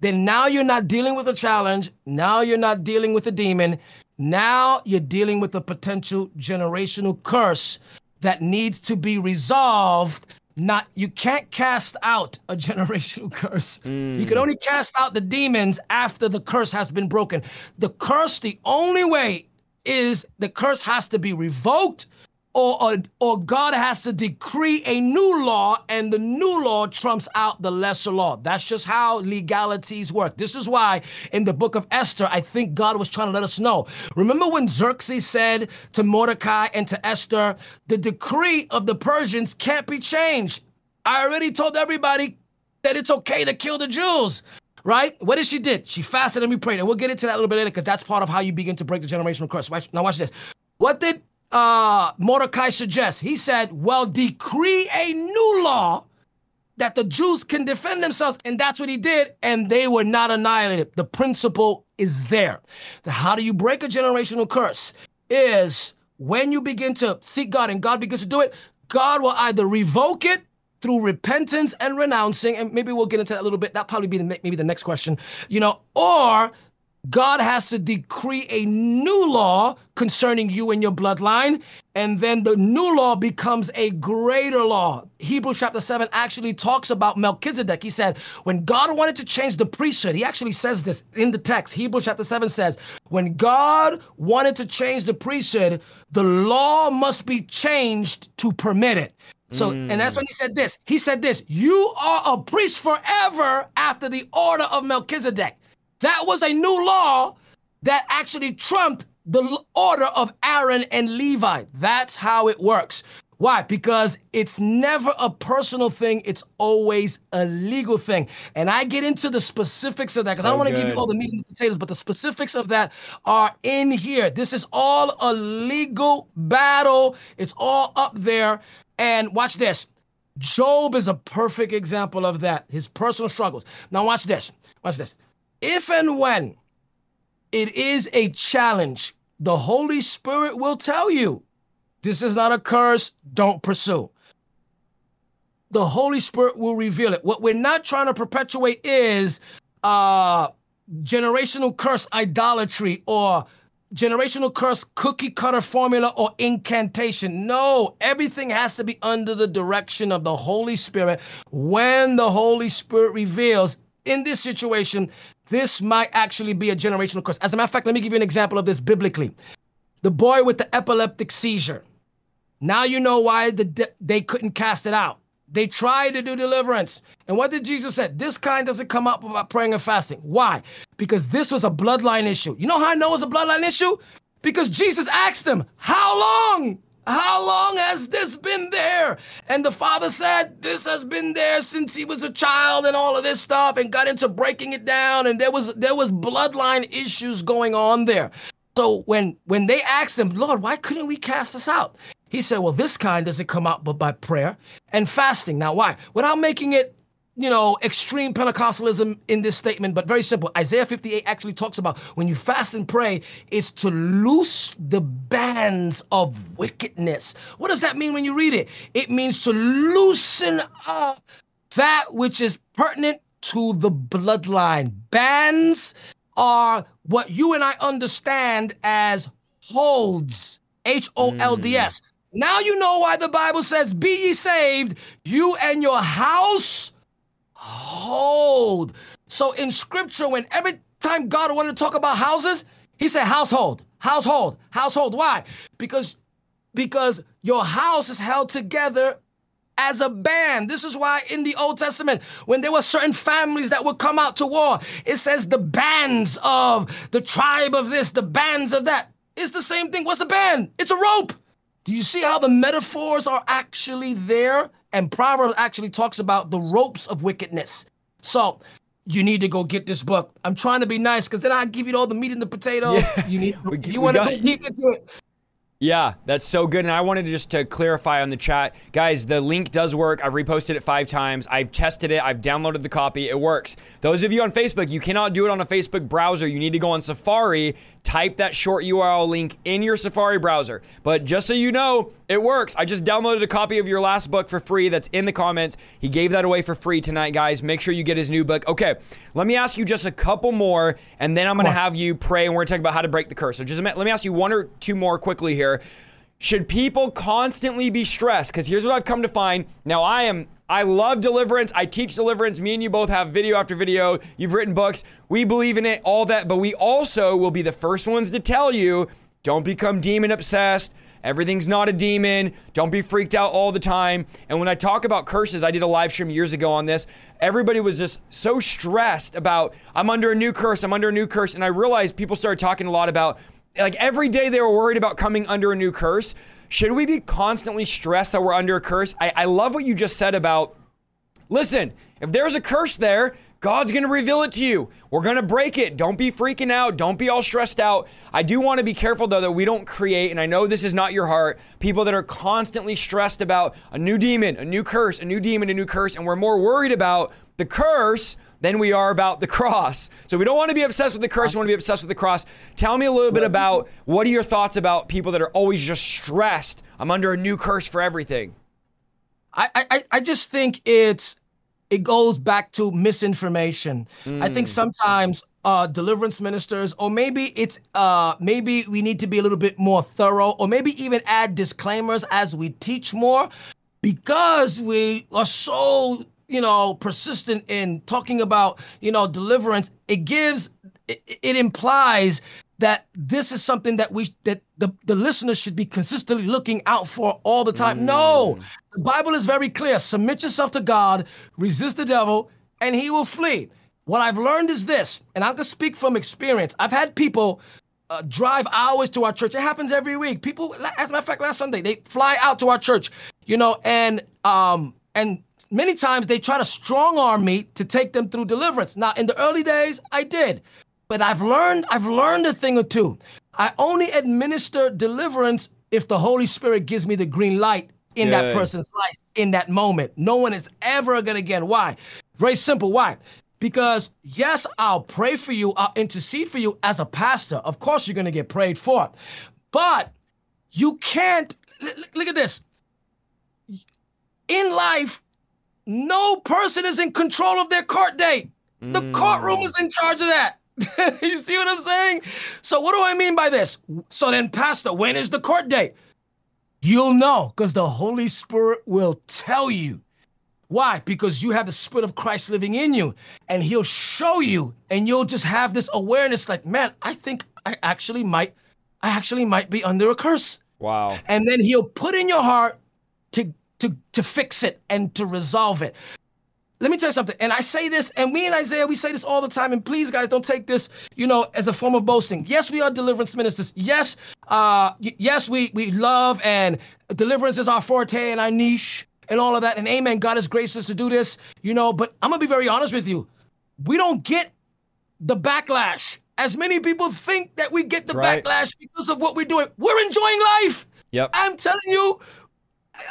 then now you're not dealing with a challenge. Now you're not dealing with a demon. Now you're dealing with a potential generational curse that needs to be resolved not you can't cast out a generational curse mm. you can hmm. only cast out the demons after the curse has been broken the curse the only way is the curse has to be revoked or, or, God has to decree a new law and the new law trumps out the lesser law. That's just how legalities work. This is why in the book of Esther, I think God was trying to let us know. Remember when Xerxes said to Mordecai and to Esther, the decree of the Persians can't be changed. I already told everybody that it's okay to kill the Jews right? What did she did? She fasted and we prayed, and we'll get into that a little bit later because that's part of how you begin to break the generational curse. Now watch this. What did uh, Mordecai suggests. He said, well, decree a new law that the Jews can defend themselves. And that's what he did. And they were not annihilated. The principle is there. The, how do you break a generational curse? Is when you begin to seek God and God begins to do it, God will either revoke it through repentance and renouncing, and maybe we'll get into that a little bit. That'll probably be the, maybe the next question, you know, or God has to decree a new law concerning you and your bloodline, and then the new law becomes a greater law. Hebrews chapter 7 actually talks about Melchizedek. He said, when God wanted to change the priesthood, he actually says this in the text. Hebrews chapter 7 says, when God wanted to change the priesthood, the law must be changed to permit it. So, mm. and that's when he said this. He said this, you are a priest forever after the order of Melchizedek. That was a new law that actually trumped the order of Aaron and Levi. That's how it works. Why? Because it's never a personal thing, it's always a legal thing. And I get into the specifics of that because so I don't want to give you all the meat and potatoes, but the specifics of that are in here. This is all a legal battle, it's all up there. And watch this Job is a perfect example of that, his personal struggles. Now, watch this. Watch this. If and when it is a challenge, the Holy Spirit will tell you this is not a curse, don't pursue. The Holy Spirit will reveal it. What we're not trying to perpetuate is uh, generational curse idolatry or generational curse cookie cutter formula or incantation. No, everything has to be under the direction of the Holy Spirit. When the Holy Spirit reveals in this situation, this might actually be a generational curse. As a matter of fact, let me give you an example of this biblically. The boy with the epileptic seizure. Now you know why the, they couldn't cast it out. They tried to do deliverance. And what did Jesus say? This kind doesn't come up about praying and fasting. Why? Because this was a bloodline issue. You know how I know it's a bloodline issue? Because Jesus asked them, How long? How long has this been there? And the father said, This has been there since he was a child and all of this stuff, and got into breaking it down. And there was there was bloodline issues going on there. So when when they asked him, Lord, why couldn't we cast this out? He said, Well, this kind doesn't come out but by prayer and fasting. Now, why? Without making it you know, extreme Pentecostalism in this statement, but very simple. Isaiah 58 actually talks about when you fast and pray, it's to loose the bands of wickedness. What does that mean when you read it? It means to loosen up that which is pertinent to the bloodline. Bands are what you and I understand as holds. H O L D S. Mm. Now you know why the Bible says, Be ye saved, you and your house hold. So in scripture, when every time God wanted to talk about houses, he said household, household, household. Why? Because because your house is held together as a band. This is why in the Old Testament, when there were certain families that would come out to war, it says the bands of the tribe of this, the bands of that. It's the same thing. What's a band? It's a rope. Do you see how the metaphors are actually there? And Proverbs actually talks about the ropes of wickedness. So you need to go get this book. I'm trying to be nice because then I give you all the meat and the potatoes. Yeah. You need we, you want to go deep into it. Yeah, that's so good. And I wanted to just to clarify on the chat, guys, the link does work. I've reposted it five times. I've tested it. I've downloaded the copy. It works. Those of you on Facebook, you cannot do it on a Facebook browser. You need to go on Safari type that short URL link in your Safari browser. But just so you know, it works. I just downloaded a copy of your last book for free that's in the comments. He gave that away for free tonight, guys. Make sure you get his new book. Okay, let me ask you just a couple more, and then I'm going to have you pray, and we're going to talk about how to break the curse. So just a minute, let me ask you one or two more quickly here. Should people constantly be stressed? Because here's what I've come to find. Now, I am I love deliverance. I teach deliverance. Me and you both have video after video. You've written books. We believe in it, all that. But we also will be the first ones to tell you don't become demon obsessed. Everything's not a demon. Don't be freaked out all the time. And when I talk about curses, I did a live stream years ago on this. Everybody was just so stressed about, I'm under a new curse, I'm under a new curse. And I realized people started talking a lot about, like every day they were worried about coming under a new curse. Should we be constantly stressed that we're under a curse? I, I love what you just said about listen, if there's a curse there, God's going to reveal it to you. We're going to break it. Don't be freaking out. Don't be all stressed out. I do want to be careful, though, that we don't create, and I know this is not your heart, people that are constantly stressed about a new demon, a new curse, a new demon, a new curse, and we're more worried about the curse than we are about the cross. So we don't want to be obsessed with the curse, we want to be obsessed with the cross. Tell me a little bit about what are your thoughts about people that are always just stressed? I'm under a new curse for everything. I I, I just think it's it goes back to misinformation. Mm. I think mm. sometimes uh, deliverance ministers, or maybe it's uh, maybe we need to be a little bit more thorough, or maybe even add disclaimers as we teach more, because we are so you know, persistent in talking about, you know, deliverance, it gives, it, it implies that this is something that we that the, the listeners should be consistently looking out for all the time. Mm. No, the Bible is very clear. Submit yourself to God, resist the devil, and he will flee. What I've learned is this, and I can speak from experience. I've had people uh, drive hours to our church. It happens every week. People, as a matter of fact, last Sunday they fly out to our church, you know, and um and many times they try to strong arm me to take them through deliverance. Now, in the early days, I did, but I've learned I've learned a thing or two. I only administer deliverance if the Holy Spirit gives me the green light in that person's life in that moment. No one is ever gonna get. Why? Very simple. Why? Because yes, I'll pray for you, I'll intercede for you as a pastor. Of course, you're gonna get prayed for, but you can't. Look at this. In life, no person is in control of their court date. The mm. courtroom is in charge of that. you see what I'm saying? So, what do I mean by this? So, then, Pastor, when is the court date? You'll know because the Holy Spirit will tell you. Why? Because you have the Spirit of Christ living in you, and He'll show you, and you'll just have this awareness like, man, I think I actually might, I actually might be under a curse. Wow. And then He'll put in your heart to to fix it and to resolve it. Let me tell you something, and I say this, and we and Isaiah, we say this all the time, and please, guys, don't take this, you know, as a form of boasting. Yes, we are deliverance ministers. Yes, uh, yes, we we love and deliverance is our forte and our niche and all of that. And amen, God has graced us to do this, you know. But I'm gonna be very honest with you, we don't get the backlash as many people think that we get the right. backlash because of what we're doing. We're enjoying life. Yep. I'm telling you,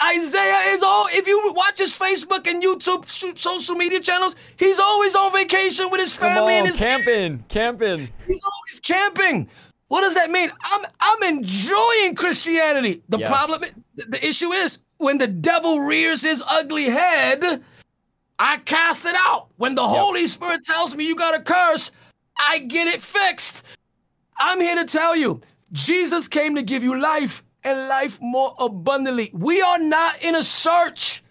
Isaiah is all. If you watch his Facebook and YouTube social media channels, he's always on vacation with his family on, and his camping, camping. He's always camping. What does that mean? I'm I'm enjoying Christianity. The yes. problem, the issue is when the devil rears his ugly head. I cast it out. When the yep. Holy Spirit tells me you got a curse, I get it fixed. I'm here to tell you, Jesus came to give you life and life more abundantly. We are not in a search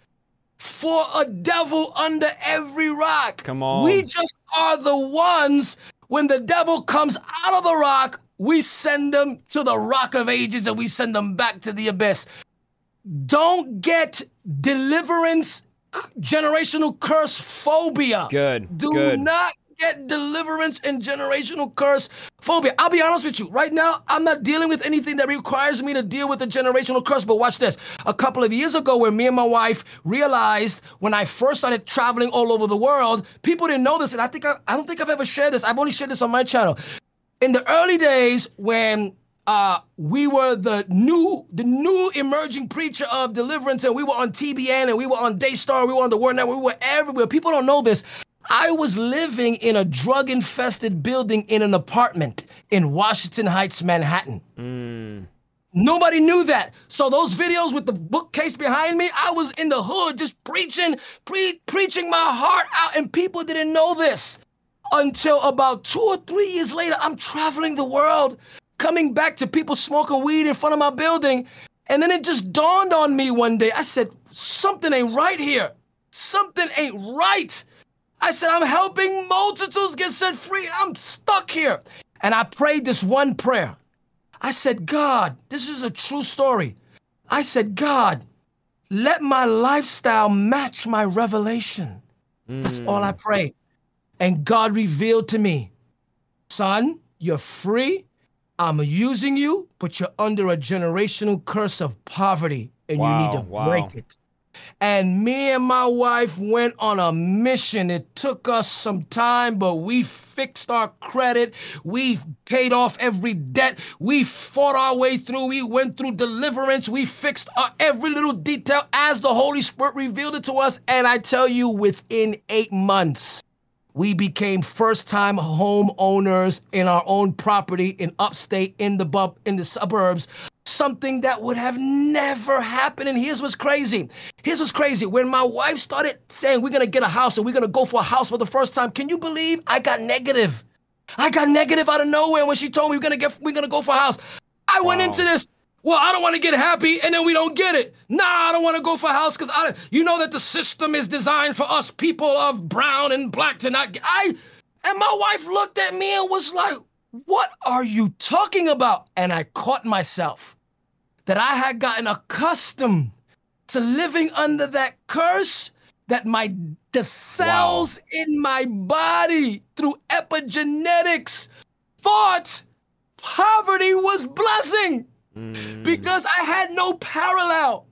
for a devil under every rock. Come on. We just are the ones when the devil comes out of the rock, we send them to the rock of ages and we send them back to the abyss. Don't get deliverance generational curse phobia. Good. Do good. not get deliverance and generational curse phobia. I'll be honest with you. Right now, I'm not dealing with anything that requires me to deal with a generational curse. But watch this. A couple of years ago, when me and my wife realized when I first started traveling all over the world, people didn't know this, and I think I, I don't think I've ever shared this. I've only shared this on my channel. In the early days when uh, we were the new the new emerging preacher of deliverance, and we were on TBN and we were on Daystar, we were on the Word Network, we were everywhere. People don't know this. I was living in a drug infested building in an apartment in Washington Heights, Manhattan. Mm. Nobody knew that. So those videos with the bookcase behind me, I was in the hood just preaching, pre- preaching my heart out, and people didn't know this until about two or three years later. I'm traveling the world, coming back to people smoking weed in front of my building, and then it just dawned on me one day. I said, "Something ain't right here. Something ain't right." I said, I'm helping multitudes get set free. I'm stuck here. And I prayed this one prayer. I said, God, this is a true story. I said, God, let my lifestyle match my revelation. Mm. That's all I mm. prayed. And God revealed to me, son, you're free. I'm using you, but you're under a generational curse of poverty and wow, you need to wow. break it. And me and my wife went on a mission. It took us some time, but we fixed our credit. We paid off every debt. We fought our way through. We went through deliverance. We fixed our, every little detail as the Holy Spirit revealed it to us. And I tell you, within eight months, we became first-time homeowners in our own property in upstate in the bub in the suburbs something that would have never happened. And here's what's crazy. Here's what's crazy. When my wife started saying we're gonna get a house and we're gonna go for a house for the first time, can you believe I got negative? I got negative out of nowhere when she told me we're gonna get we're gonna go for a house. I wow. went into this. Well, I don't want to get happy, and then we don't get it. Nah, I don't want to go for a house because I, you know that the system is designed for us people of brown and black to not. Get, I, and my wife looked at me and was like, "What are you talking about?" And I caught myself that I had gotten accustomed to living under that curse that my the cells wow. in my body through epigenetics thought poverty was blessing mm. because I had no parallel.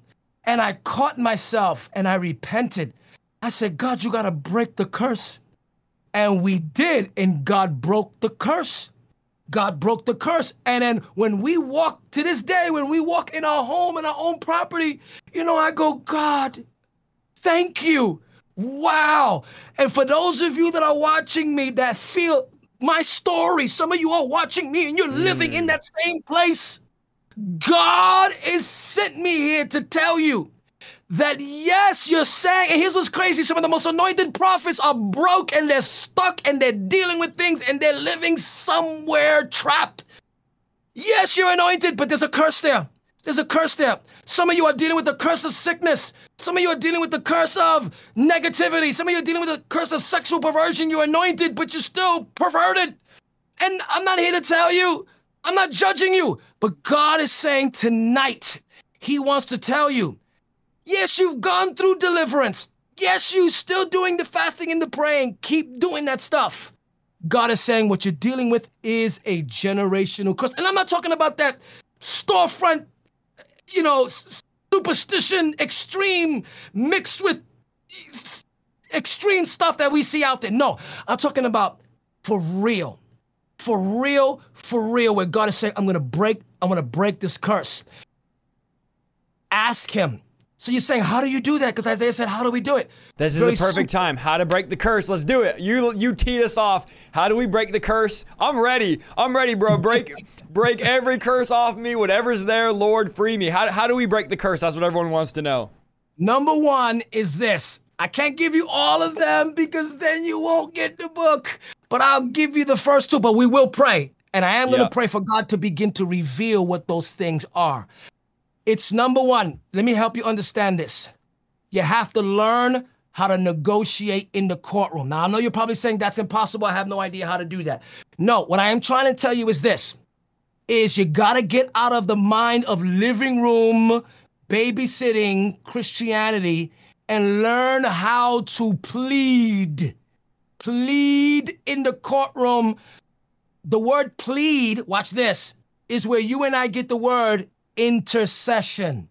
And I caught myself and I repented. I said, God, you got to break the curse. And we did, and God broke the curse. God broke the curse. And then when we walk to this day, when we walk in our home and our own property, you know, I go, God, thank you. Wow. And for those of you that are watching me that feel my story, some of you are watching me and you're mm. living in mm. that same place. God is sent me here to tell you that yes, you're saying, and here's what's crazy some of the most anointed prophets are broke and they're stuck and they're dealing with things and they're living somewhere trapped. Yes, you're anointed, but there's a curse there. There's a curse there. Some of you are dealing with the curse of sickness. Some of you are dealing with the curse of negativity. Some of you are dealing with the curse of sexual perversion. You're anointed, but you're still perverted. And I'm not here to tell you, I'm not judging you, but God is saying tonight, He wants to tell you Yes, you've gone through deliverance. Yes, you still doing the fasting and the praying. Keep doing that stuff. God is saying what you're dealing with is a generational curse. And I'm not talking about that storefront, you know, superstition, extreme, mixed with extreme stuff that we see out there. No, I'm talking about for real. For real, for real, where God is saying, I'm gonna break, I'm gonna break this curse. Ask him so you're saying, how do you do that? Because Isaiah said, how do we do it? This is the perfect time. How to break the curse. Let's do it. You you teed us off. How do we break the curse? I'm ready. I'm ready, bro. Break break every curse off me. Whatever's there, Lord, free me. How, how do we break the curse? That's what everyone wants to know. Number one is this. I can't give you all of them because then you won't get the book. But I'll give you the first two. But we will pray. And I am going to pray for God to begin to reveal what those things are. It's number one. Let me help you understand this. You have to learn how to negotiate in the courtroom. Now, I know you're probably saying that's impossible. I have no idea how to do that. No, what I am trying to tell you is this is you got to get out of the mind of living room babysitting Christianity and learn how to plead. Plead in the courtroom. The word plead, watch this, is where you and I get the word intercession.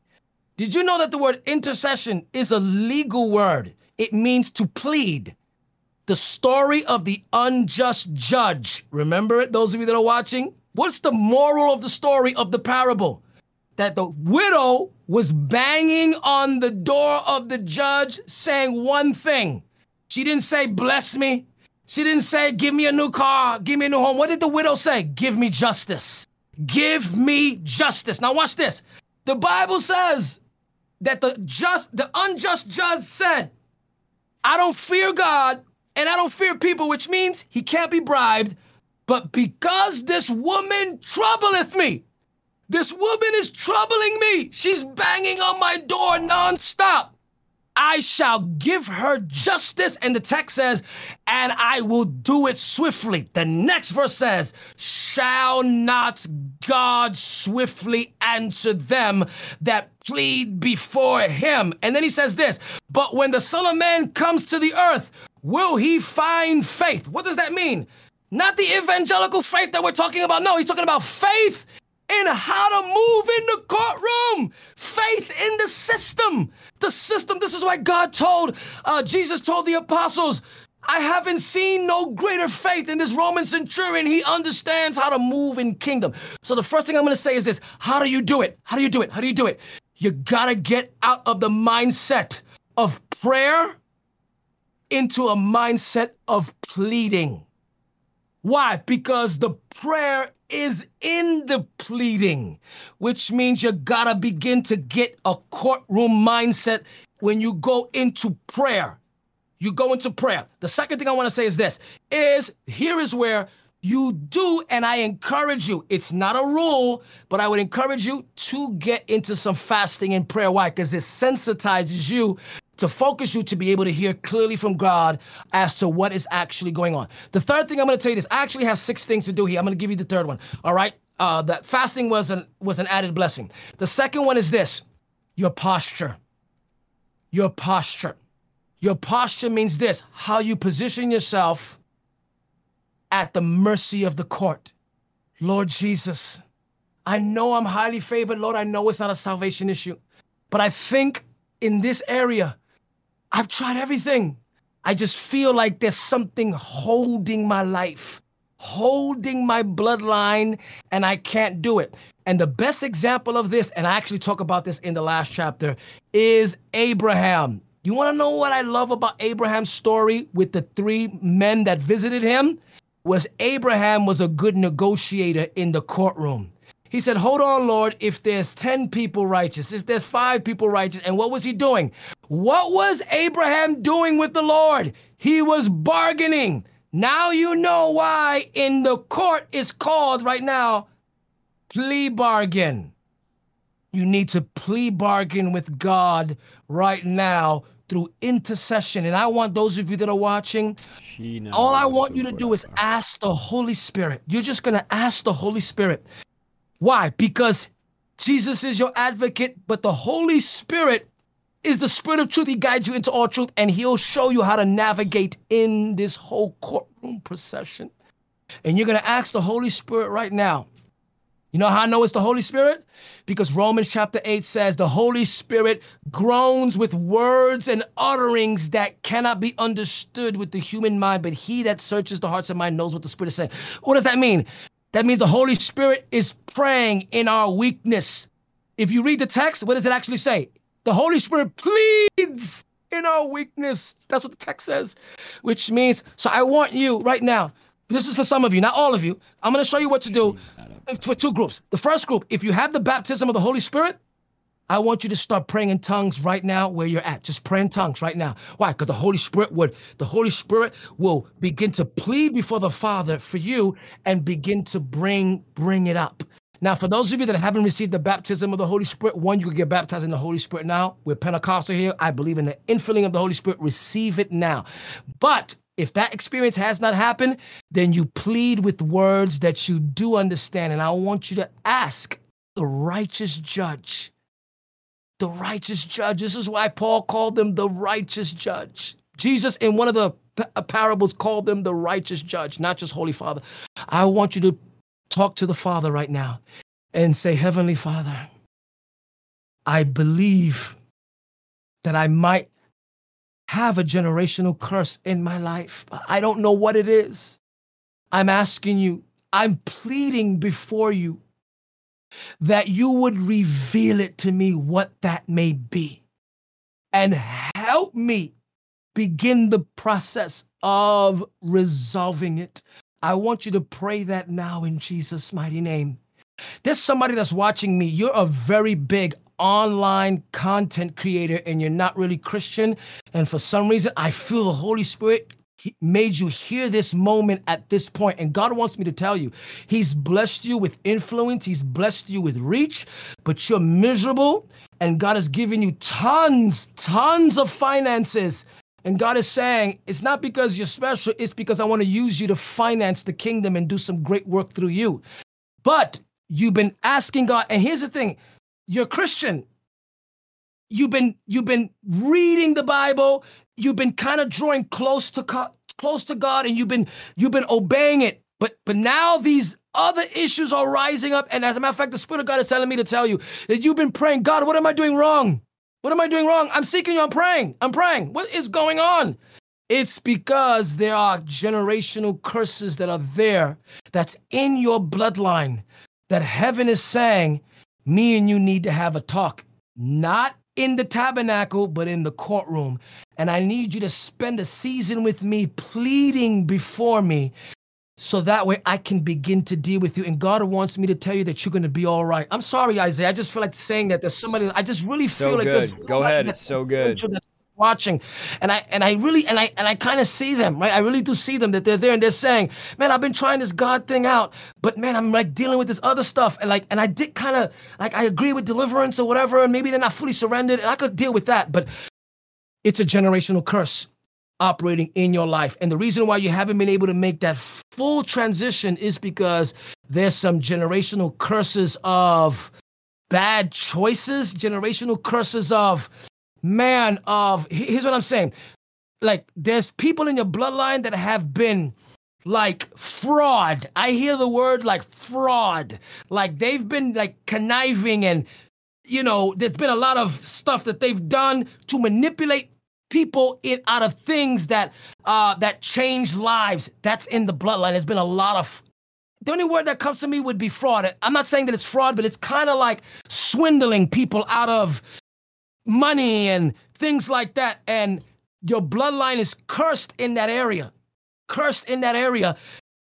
Did you know that the word intercession is a legal word? It means to plead. The story of the unjust judge. Remember it, those of you that are watching? What's the moral of the story of the parable? That the widow was banging on the door of the judge saying one thing. She didn't say, Bless me. She didn't say, Give me a new car, give me a new home. What did the widow say? Give me justice. Give me justice. Now, watch this. The Bible says that the just, the unjust judge said, I don't fear God and I don't fear people, which means he can't be bribed. But because this woman troubleth me, this woman is troubling me. She's banging on my door nonstop. I shall give her justice. And the text says, and I will do it swiftly. The next verse says, Shall not God swiftly answer them that plead before him? And then he says this, But when the Son of Man comes to the earth, will he find faith? What does that mean? Not the evangelical faith that we're talking about. No, he's talking about faith in how to move in the courtroom, faith in the system. The system, this is why God told, uh, Jesus told the apostles, I haven't seen no greater faith in this Roman centurion. He understands how to move in kingdom. So the first thing I'm going to say is this How do you do it? How do you do it? How do you do it? You got to get out of the mindset of prayer into a mindset of pleading. Why? Because the prayer is in the pleading, which means you gotta begin to get a courtroom mindset when you go into prayer. You go into prayer. The second thing I wanna say is this is here is where you do, and I encourage you. It's not a rule, but I would encourage you to get into some fasting and prayer. Why? Because it sensitizes you to focus you to be able to hear clearly from God as to what is actually going on. The third thing I'm going to tell you is I actually have six things to do here. I'm going to give you the third one. All right. Uh, that fasting was an was an added blessing. The second one is this: your posture. Your posture. Your posture means this: how you position yourself at the mercy of the court. Lord Jesus, I know I'm highly favored. Lord, I know it's not a salvation issue, but I think in this area I've tried everything. I just feel like there's something holding my life, holding my bloodline, and I can't do it. And the best example of this, and I actually talk about this in the last chapter, is Abraham. You want to know what I love about Abraham's story with the three men that visited him? Was Abraham was a good negotiator in the courtroom. He said, Hold on, Lord, if there's 10 people righteous, if there's five people righteous. And what was he doing? What was Abraham doing with the Lord? He was bargaining. Now you know why in the court is called right now plea bargain. You need to plea bargain with God right now through intercession. And I want those of you that are watching, all I want you to do is ask the Holy Spirit. You're just going to ask the Holy Spirit why? Because Jesus is your advocate, but the Holy Spirit is the spirit of truth. He guides you into all truth, and he'll show you how to navigate in this whole courtroom procession. And you're going to ask the Holy Spirit right now. You know how I know it's the Holy Spirit? Because Romans chapter 8 says the Holy Spirit groans with words and utterings that cannot be understood with the human mind, but he that searches the hearts and mind knows what the Spirit is saying. What does that mean? That means the Holy Spirit is praying in our weakness. If you read the text, what does it actually say? The Holy Spirit pleads in our weakness. That's what the text says, which means, so I want you right now, this is for some of you, not all of you. I'm going to show you what to do for two groups. The first group, if you have the baptism of the Holy Spirit, I want you to start praying in tongues right now where you're at. Just pray in tongues right now. Why? Because the Holy Spirit would, the Holy Spirit will begin to plead before the Father for you and begin to bring, bring it up. Now, for those of you that haven't received the baptism of the Holy Spirit, one, you can get baptized in the Holy Spirit now. We're Pentecostal here. I believe in the infilling of the Holy Spirit. Receive it now. But if that experience has not happened, then you plead with words that you do understand. And I want you to ask the righteous judge the righteous judge. This is why Paul called them the righteous judge. Jesus, in one of the uh, parables, called them the righteous judge, not just Holy Father. I want you to talk to the Father right now and say, Heavenly Father, I believe that I might have a generational curse in my life. I don't know what it is. I'm asking you, I'm pleading before you that you would reveal it to me what that may be and help me begin the process of resolving it. I want you to pray that now in Jesus' mighty name. There's somebody that's watching me. You're a very big online content creator and you're not really Christian. And for some reason, I feel the Holy Spirit made you hear this moment at this point. And God wants me to tell you, He's blessed you with influence, He's blessed you with reach, but you're miserable. And God has given you tons, tons of finances. And God is saying, it's not because you're special, it's because I want to use you to finance the kingdom and do some great work through you. But you've been asking God, and here's the thing you're Christian. You've been you've been reading the Bible, you've been kind of drawing close to close to God and you've been you've been obeying it. But but now these other issues are rising up. And as a matter of fact, the Spirit of God is telling me to tell you that you've been praying, God, what am I doing wrong? What am I doing wrong? I'm seeking you. I'm praying. I'm praying. What is going on? It's because there are generational curses that are there that's in your bloodline that heaven is saying, me and you need to have a talk. Not in the tabernacle, but in the courtroom. And I need you to spend a season with me, pleading before me, so that way I can begin to deal with you. And God wants me to tell you that you're going to be all right. I'm sorry, Isaiah. I just feel like saying that there's somebody, I just really so feel like good. there's Go ahead. It's so good watching. And i and i really and i and i kind of see them right? I really do see them that they're there and they're saying man i've been trying this god thing out but man i'm like dealing with this other stuff. And like and i did kind of like i agree with deliverance or whatever and maybe they're not fully surrendered and i could deal with that but it's a generational curse operating in your life. And the reason why you haven't been able to make that full transition is because there's some generational curses of bad choices generational curses of man of here's what I'm saying. Like there's people in your bloodline that have been like fraud. I hear the word like fraud. Like they've been like conniving and you know, there's been a lot of stuff that they've done to manipulate people in out of things that uh that change lives. That's in the bloodline. There's been a lot of the only word that comes to me would be fraud. I'm not saying that it's fraud, but it's kind of like swindling people out of money and things like that. And your bloodline is cursed in that area, cursed in that area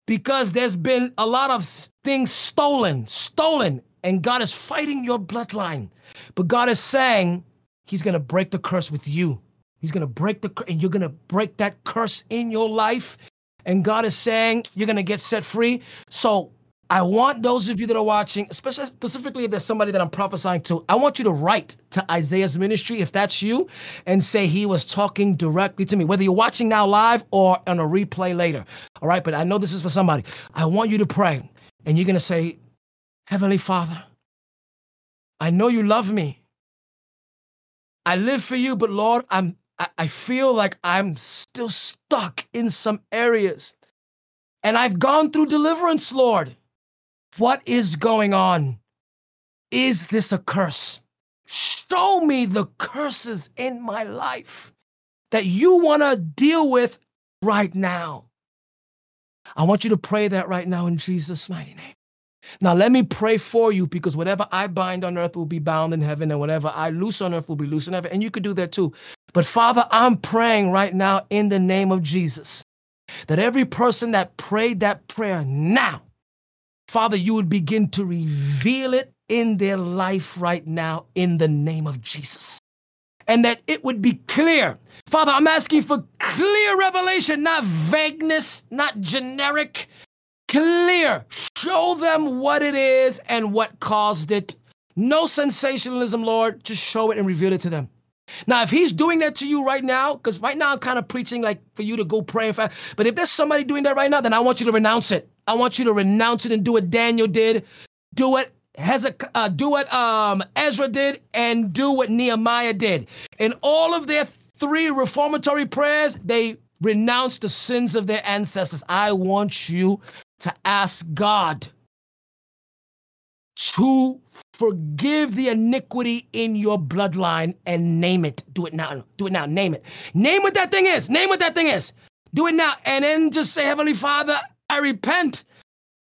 because there's been a lot of things stolen, stolen. And God is fighting your bloodline. But God is saying He's going to break the curse with you. He's going to break the, and you're going to break that curse in your life. And God is saying you're going to get set free. So I want those of you that are watching, especially specifically if there's somebody that I'm prophesying to, I want you to write to Isaiah's ministry if that's you and say he was talking directly to me, whether you're watching now live or on a replay later. All right, but I know this is for somebody. I want you to pray and you're going to say, Heavenly Father, I know you love me. I live for you, but Lord, I'm I, I feel like I'm still stuck in some areas. And I've gone through deliverance, Lord. What is going on? Is this a curse? Show me the curses in my life that you want to deal with right now. I want you to pray that right now in Jesus' mighty name. Now, let me pray for you because whatever I bind on earth will be bound in heaven, and whatever I loose on earth will be loose in heaven. And you could do that too. But Father, I'm praying right now in the name of Jesus that every person that prayed that prayer now Father, you would begin to reveal it in their life right now in the name of Jesus. And that it would be clear. Father, I'm asking for clear revelation, not vagueness, not generic, clear. Show them what it is and what caused it. No sensationalism, Lord. Just show it and reveal it to them. Now, if he's doing that to you right now, because right now I'm kind of preaching like for you to go pray and fast, but if there's somebody doing that right now, then I want you to renounce it. I want you to renounce it and do what Daniel did, do what Hezekiah, uh, do what um, Ezra did, and do what Nehemiah did. In all of their three reformatory prayers, they renounced the sins of their ancestors. I want you to ask God to forgive the iniquity in your bloodline and name it. Do it now. Do it now. Name it. Name what that thing is. Name what that thing is. Do it now. And then just say, Heavenly Father, I repent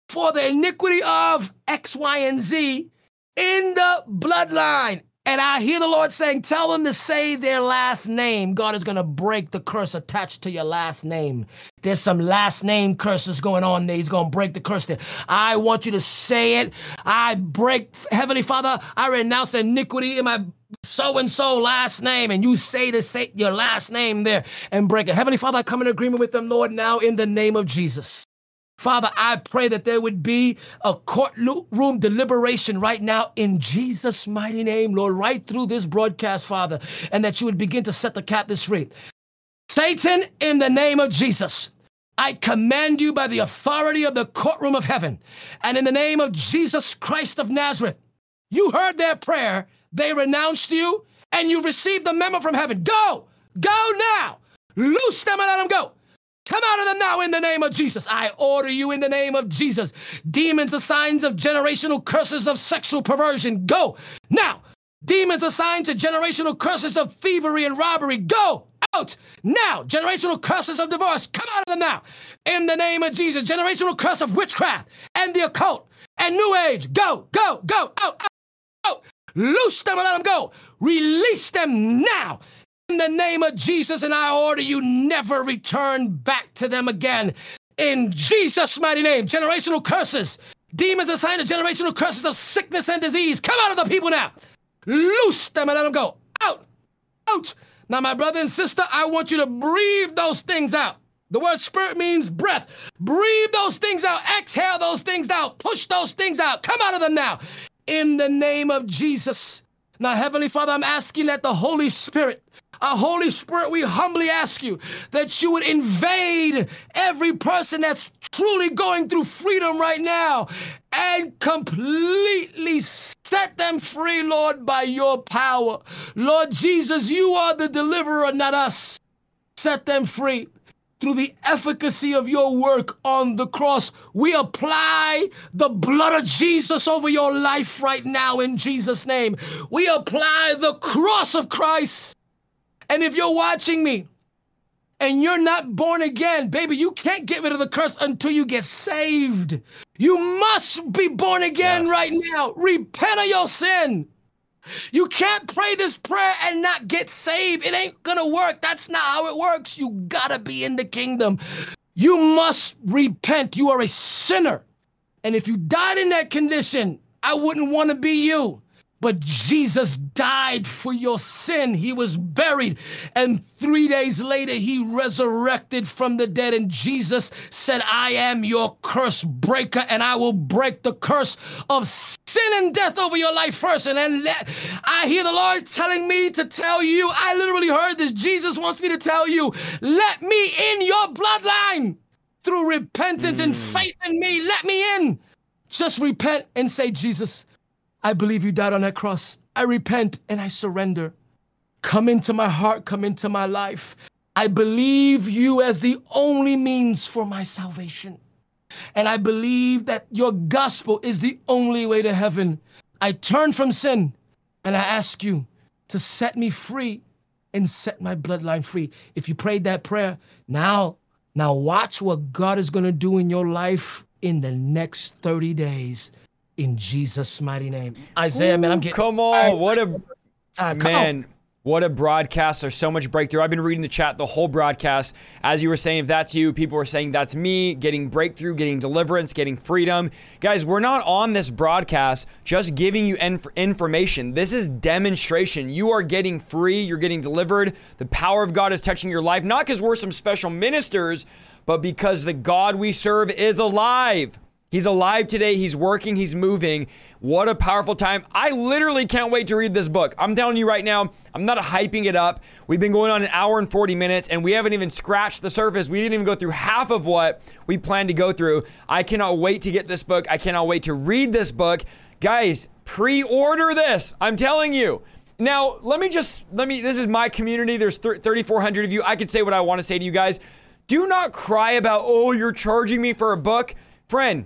for the iniquity of X, Y, and Z in the bloodline. And I hear the Lord saying, Tell them to say their last name. God is going to break the curse attached to your last name. There's some last name curses going on there. He's going to break the curse there. I want you to say it. I break, Heavenly Father, I renounce iniquity in my so and so last name, and you say to say your last name there and break it. Heavenly Father, I come in agreement with them, Lord, now in the name of Jesus. Father, I pray that there would be a courtroom deliberation right now in Jesus' mighty name, Lord, right through this broadcast, Father, and that you would begin to set the captives free. Satan, in the name of Jesus, I command you by the authority of the courtroom of heaven and in the name of Jesus Christ of Nazareth. You heard their prayer, they renounced you, and you received the memo from heaven. Go, go now, loose them and let them go. Come out of them now in the name of Jesus. I order you in the name of Jesus. Demons are signs of generational curses of sexual perversion. Go now. Demons are signs of generational curses of thievery and robbery. Go out now. Generational curses of divorce. Come out of them now. In the name of Jesus. Generational curse of witchcraft and the occult and new age. Go, go, go, out, out, out. Loose them and let them go. Release them now in the name of Jesus, and I order you never return back to them again. In Jesus' mighty name, generational curses, demons assigned to generational curses of sickness and disease, come out of the people now. Loose them and let them go. Out, out. Now, my brother and sister, I want you to breathe those things out. The word spirit means breath. Breathe those things out. Exhale those things out. Push those things out. Come out of them now. In the name of Jesus. Now, Heavenly Father, I'm asking that the Holy Spirit our Holy Spirit, we humbly ask you that you would invade every person that's truly going through freedom right now and completely set them free, Lord, by your power. Lord Jesus, you are the deliverer, not us. Set them free through the efficacy of your work on the cross. We apply the blood of Jesus over your life right now in Jesus' name. We apply the cross of Christ and if you're watching me and you're not born again, baby, you can't get rid of the curse until you get saved. You must be born again yes. right now. Repent of your sin. You can't pray this prayer and not get saved. It ain't gonna work. That's not how it works. You gotta be in the kingdom. You must repent. You are a sinner. And if you died in that condition, I wouldn't wanna be you. But Jesus died for your sin. He was buried. And three days later, he resurrected from the dead. And Jesus said, I am your curse breaker, and I will break the curse of sin and death over your life first. And then I hear the Lord telling me to tell you, I literally heard this. Jesus wants me to tell you, let me in your bloodline through repentance mm. and faith in me. Let me in. Just repent and say, Jesus, I believe you died on that cross. I repent and I surrender. Come into my heart, come into my life. I believe you as the only means for my salvation. And I believe that your gospel is the only way to heaven. I turn from sin and I ask you to set me free and set my bloodline free. If you prayed that prayer, now, now watch what God is going to do in your life in the next 30 days in Jesus' mighty name. Isaiah, Ooh, man, I'm getting. Come on, what a ah, time. man. On. What a broadcast. There's so much breakthrough. I've been reading the chat the whole broadcast. As you were saying, if that's you, people were saying that's me, getting breakthrough, getting deliverance, getting freedom. Guys, we're not on this broadcast just giving you inf- information. This is demonstration. You are getting free, you're getting delivered. The power of God is touching your life, not because we're some special ministers, but because the God we serve is alive. He's alive today. He's working. He's moving. What a powerful time. I literally can't wait to read this book. I'm telling you right now, I'm not hyping it up. We've been going on an hour and 40 minutes and we haven't even scratched the surface. We didn't even go through half of what we planned to go through. I cannot wait to get this book. I cannot wait to read this book. Guys, pre order this. I'm telling you. Now, let me just, let me, this is my community. There's 3,400 of you. I could say what I want to say to you guys. Do not cry about, oh, you're charging me for a book. Friend,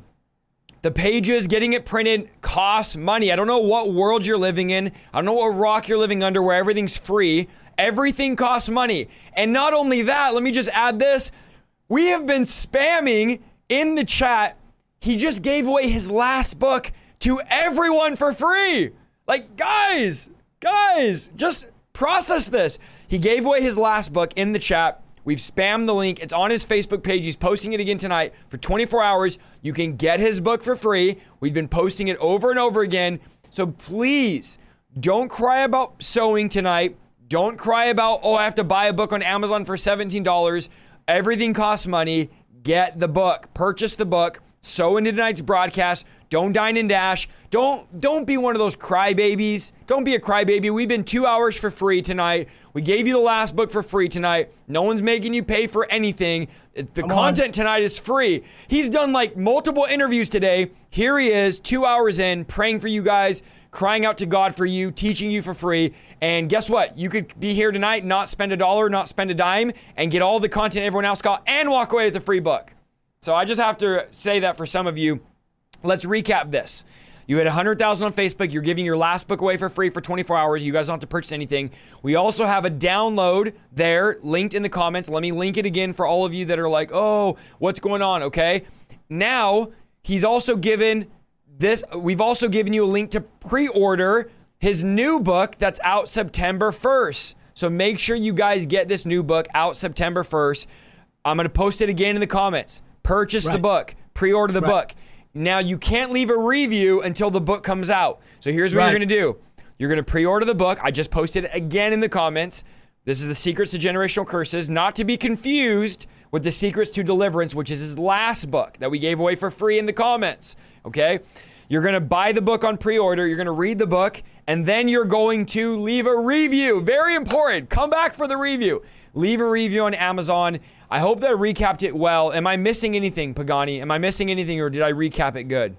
the pages, getting it printed costs money. I don't know what world you're living in. I don't know what rock you're living under where everything's free. Everything costs money. And not only that, let me just add this. We have been spamming in the chat. He just gave away his last book to everyone for free. Like, guys, guys, just process this. He gave away his last book in the chat. We've spammed the link. It's on his Facebook page. He's posting it again tonight for 24 hours. You can get his book for free. We've been posting it over and over again. So please don't cry about sowing tonight. Don't cry about, oh, I have to buy a book on Amazon for $17. Everything costs money. Get the book. Purchase the book. Sow into tonight's broadcast. Don't dine and dash. Don't don't be one of those crybabies. Don't be a crybaby. We've been two hours for free tonight. We gave you the last book for free tonight. No one's making you pay for anything. The Come content on. tonight is free. He's done like multiple interviews today. Here he is, two hours in, praying for you guys, crying out to God for you, teaching you for free. And guess what? You could be here tonight, not spend a dollar, not spend a dime, and get all the content everyone else got, and walk away with a free book. So I just have to say that for some of you Let's recap this. You had 100,000 on Facebook. You're giving your last book away for free for 24 hours. You guys don't have to purchase anything. We also have a download there linked in the comments. Let me link it again for all of you that are like, oh, what's going on? Okay. Now, he's also given this, we've also given you a link to pre order his new book that's out September 1st. So make sure you guys get this new book out September 1st. I'm going to post it again in the comments. Purchase right. the book, pre order the right. book. Now you can't leave a review until the book comes out. So here's what right. you're to do. You're going to pre-order the book. I just posted it again in the comments. This is the Secrets to Generational Curses, not to be confused with the Secrets to Deliverance, which is his last book that we gave away for free in the comments. Okay? You're going to buy the book on pre order, you're going to read the book, and then you're going to leave a review. Very important. Come back for the review. Leave a review on Amazon. I hope that I recapped it well. Am I missing anything, Pagani? Am I missing anything, or did I recap it good?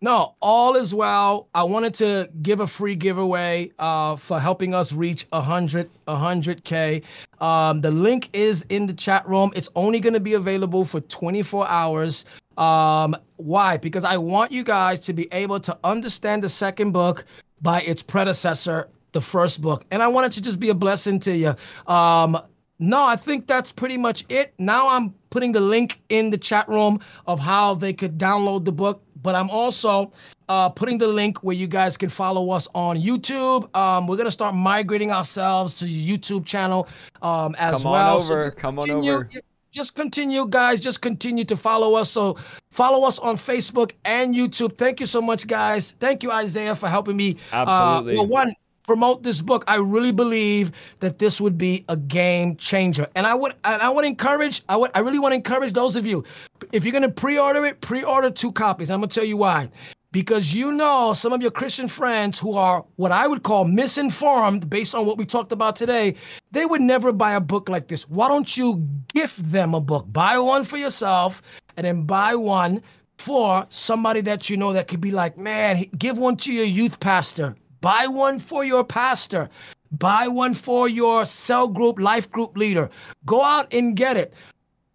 No, all is well. I wanted to give a free giveaway uh, for helping us reach 100, 100K. Um, the link is in the chat room. It's only going to be available for 24 hours. Um, why? Because I want you guys to be able to understand the second book by its predecessor, the first book. And I wanted to just be a blessing to you. Um, no, I think that's pretty much it. Now I'm putting the link in the chat room of how they could download the book, but I'm also uh, putting the link where you guys can follow us on YouTube. Um, we're gonna start migrating ourselves to the YouTube channel um, as Come well. On over. So Come on over. Just continue, guys. Just continue to follow us. So follow us on Facebook and YouTube. Thank you so much, guys. Thank you, Isaiah, for helping me. Absolutely. Uh, well, one promote this book, I really believe that this would be a game changer. And I would and I would encourage, I would I really want to encourage those of you, if you're gonna pre-order it, pre-order two copies. I'm gonna tell you why. Because you know some of your Christian friends who are what I would call misinformed based on what we talked about today, they would never buy a book like this. Why don't you gift them a book? Buy one for yourself and then buy one for somebody that you know that could be like, man, give one to your youth pastor Buy one for your pastor. Buy one for your cell group, life group leader. Go out and get it.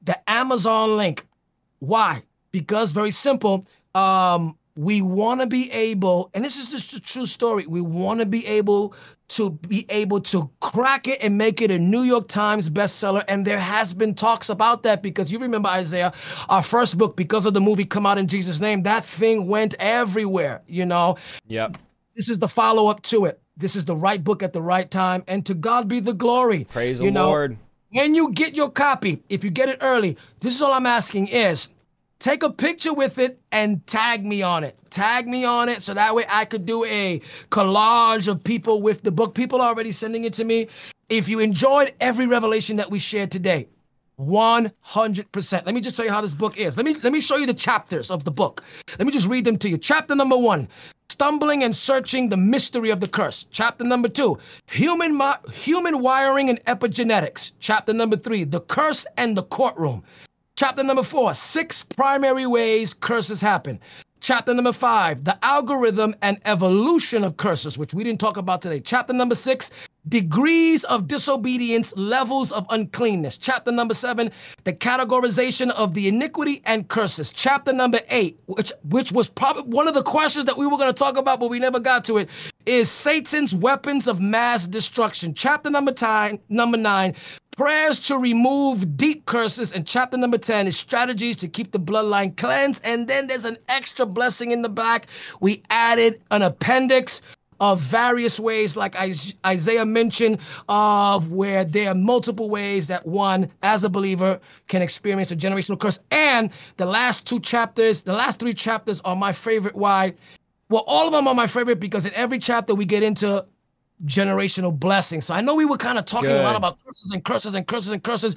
The Amazon link. Why? Because very simple. Um, we want to be able, and this is just a true story. We want to be able to be able to crack it and make it a New York Times bestseller. And there has been talks about that because you remember Isaiah, our first book, because of the movie Come Out in Jesus' Name, that thing went everywhere, you know? Yep. This is the follow up to it. This is the right book at the right time, and to God be the glory. Praise you the know, Lord. When you get your copy, if you get it early, this is all I'm asking is take a picture with it and tag me on it. Tag me on it so that way I could do a collage of people with the book. People are already sending it to me. If you enjoyed every revelation that we shared today, 100%. Let me just tell you how this book is. Let me let me show you the chapters of the book. Let me just read them to you. Chapter number 1, stumbling and searching the mystery of the curse. Chapter number 2, human human wiring and epigenetics. Chapter number 3, the curse and the courtroom. Chapter number 4, six primary ways curses happen. Chapter number five, the algorithm and evolution of curses, which we didn't talk about today. Chapter number six, degrees of disobedience, levels of uncleanness. Chapter number seven, the categorization of the iniquity and curses. Chapter number eight, which which was probably one of the questions that we were going to talk about, but we never got to it, is Satan's weapons of mass destruction. Chapter number nine, number nine, prayers to remove deep curses. And chapter number 10 is strategies to keep the bloodline cleansed. And then there's an extra blessing in the back. We added an appendix of various ways, like Isaiah mentioned, of where there are multiple ways that one, as a believer, can experience a generational curse. And the last two chapters, the last three chapters are my favorite. Why? Well, all of them are my favorite because in every chapter we get into generational blessings. So I know we were kind of talking Good. a lot about curses and curses and curses and curses.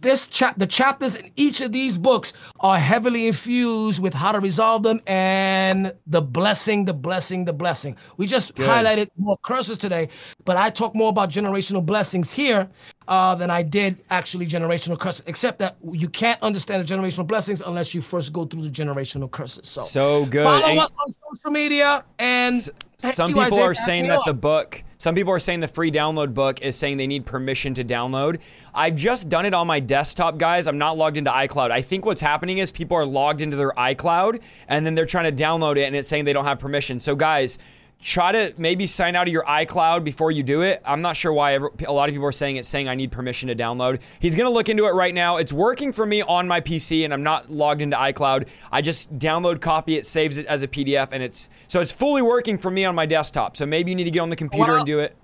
This chap the chapters in each of these books are heavily infused with how to resolve them and the blessing, the blessing, the blessing. We just Good. highlighted more curses today, but I talk more about generational blessings here uh, than I did actually generational curses, except that you can't understand the generational blessings unless you first go through the generational curses. So, so good. Follow and us on social media and s- some people are saying that the book some people are saying the free download book is saying they need permission to download. I've just done it on my desktop, guys. I'm not logged into iCloud. I think what's happening is people are logged into their iCloud and then they're trying to download it and it's saying they don't have permission. So, guys, try to maybe sign out of your iCloud before you do it. I'm not sure why ever, a lot of people are saying it's saying I need permission to download. He's going to look into it right now. It's working for me on my PC and I'm not logged into iCloud. I just download copy it, saves it as a PDF and it's so it's fully working for me on my desktop. So maybe you need to get on the computer well, and do it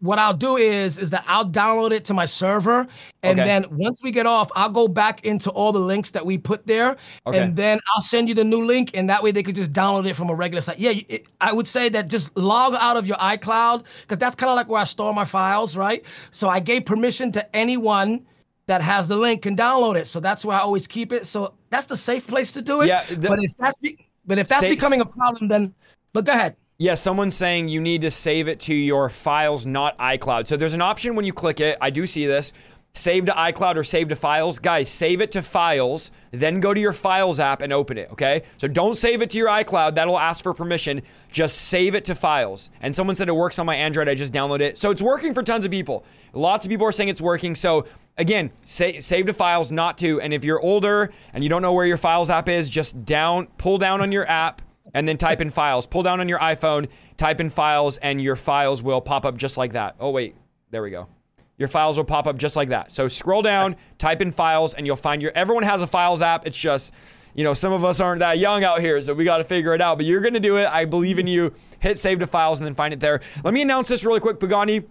what I'll do is is that I'll download it to my server, and okay. then once we get off, I'll go back into all the links that we put there, okay. and then I'll send you the new link, and that way they could just download it from a regular site. Yeah, it, I would say that just log out of your iCloud because that's kind of like where I store my files, right? So I gave permission to anyone that has the link can download it, so that's where I always keep it. So that's the safe place to do it. Yeah, the, but if that's be, but if that's becoming a problem, then but go ahead. Yeah, someone's saying you need to save it to your files, not iCloud. So there's an option when you click it. I do see this. Save to iCloud or save to files. Guys, save it to files, then go to your files app and open it, okay? So don't save it to your iCloud. That'll ask for permission. Just save it to files. And someone said it works on my Android. I just downloaded it. So it's working for tons of people. Lots of people are saying it's working. So again, save to files, not to. And if you're older and you don't know where your files app is, just down, pull down on your app and then type in files. Pull down on your iPhone, type in files, and your files will pop up just like that. Oh, wait, there we go. Your files will pop up just like that. So scroll down, type in files, and you'll find your. Everyone has a files app. It's just, you know, some of us aren't that young out here, so we got to figure it out. But you're going to do it. I believe in you. Hit save to files and then find it there. Let me announce this really quick, Pagani.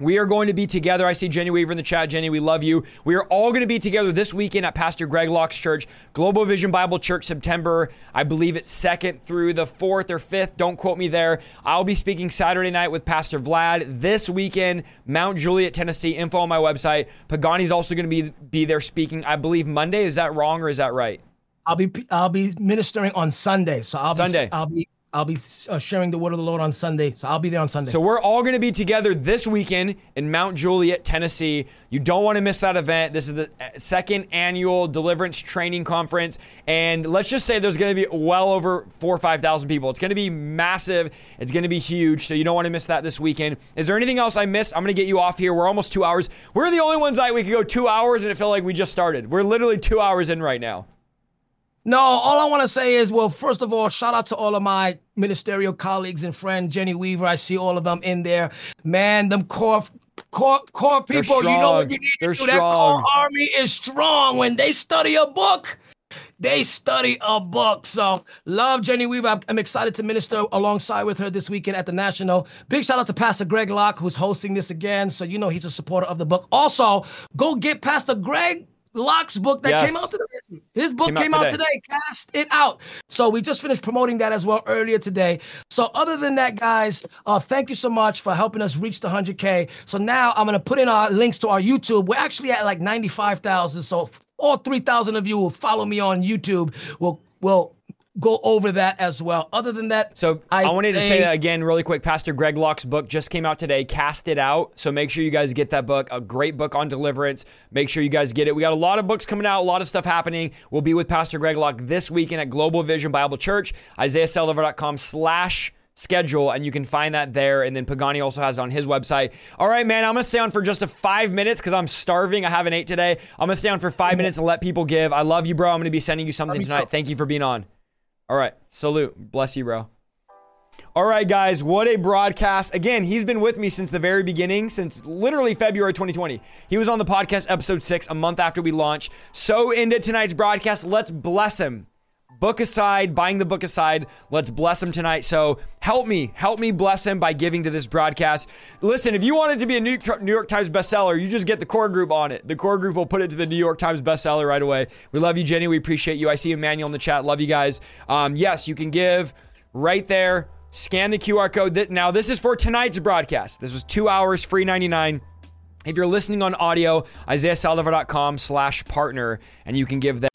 We are going to be together. I see Jenny Weaver in the chat. Jenny, we love you. We are all going to be together this weekend at Pastor Greg Locke's church, Global Vision Bible Church, September, I believe it's 2nd through the 4th or 5th. Don't quote me there. I'll be speaking Saturday night with Pastor Vlad. This weekend, Mount Juliet, Tennessee. Info on my website. Pagani's also going to be, be there speaking, I believe, Monday. Is that wrong or is that right? I'll be I'll be ministering on Sunday. So I'll Sunday. Be, I'll be I'll be uh, sharing the word of the Lord on Sunday, so I'll be there on Sunday. So we're all going to be together this weekend in Mount Juliet, Tennessee. You don't want to miss that event. This is the uh, second annual Deliverance Training Conference, and let's just say there's going to be well over four or five thousand people. It's going to be massive. It's going to be huge. So you don't want to miss that this weekend. Is there anything else I missed? I'm going to get you off here. We're almost two hours. We're the only ones that we could go two hours, and it felt like we just started. We're literally two hours in right now. No, all I want to say is, well, first of all, shout out to all of my ministerial colleagues and friend Jenny Weaver. I see all of them in there. Man, them core core core people, you know what you need They're to do. Strong. That core army is strong. When they study a book, they study a book. So love Jenny Weaver. I'm excited to minister alongside with her this weekend at the National. Big shout out to Pastor Greg Locke, who's hosting this again. So you know he's a supporter of the book. Also, go get Pastor Greg Locke's book that yes. came out today. His book came, came out, today. out, today. Cast it out. So we just finished promoting that as well earlier today. So other than that, guys, uh, thank you so much for helping us reach the 100K. So now I'm gonna put in our links to our YouTube. We're actually at like 95,000. So all 3,000 of you will follow me on YouTube. Will will go over that as well. Other than that, so I, I wanted to say that again really quick. Pastor Greg Locke's book just came out today. Cast it out. So make sure you guys get that book. A great book on deliverance. Make sure you guys get it. We got a lot of books coming out. A lot of stuff happening. We'll be with Pastor Greg Locke this weekend at Global Vision Bible Church. IsaiahSaldivar.com slash schedule, and you can find that there. And then Pagani also has it on his website. All right, man, I'm gonna stay on for just a five minutes because I'm starving. I haven't ate today. I'm gonna stay on for five minutes and let people give. I love you, bro. I'm gonna be sending you something tonight. Thank you for being on. All right. Salute. Bless you, bro. All right, guys, what a broadcast. Again, he's been with me since the very beginning, since literally February 2020. He was on the podcast episode six, a month after we launched. Sow into tonight's broadcast. Let's bless him book aside, buying the book aside. Let's bless him tonight. So help me, help me bless him by giving to this broadcast. Listen, if you want it to be a New York, Times bestseller, you just get the core group on it. The core group will put it to the New York Times bestseller right away. We love you, Jenny. We appreciate you. I see Emmanuel in the chat. Love you guys. Um, yes, you can give right there. Scan the QR code. Now, this is for tonight's broadcast. This was two hours, free 99. If you're listening on audio, isaiahsaldivar.com slash partner, and you can give that.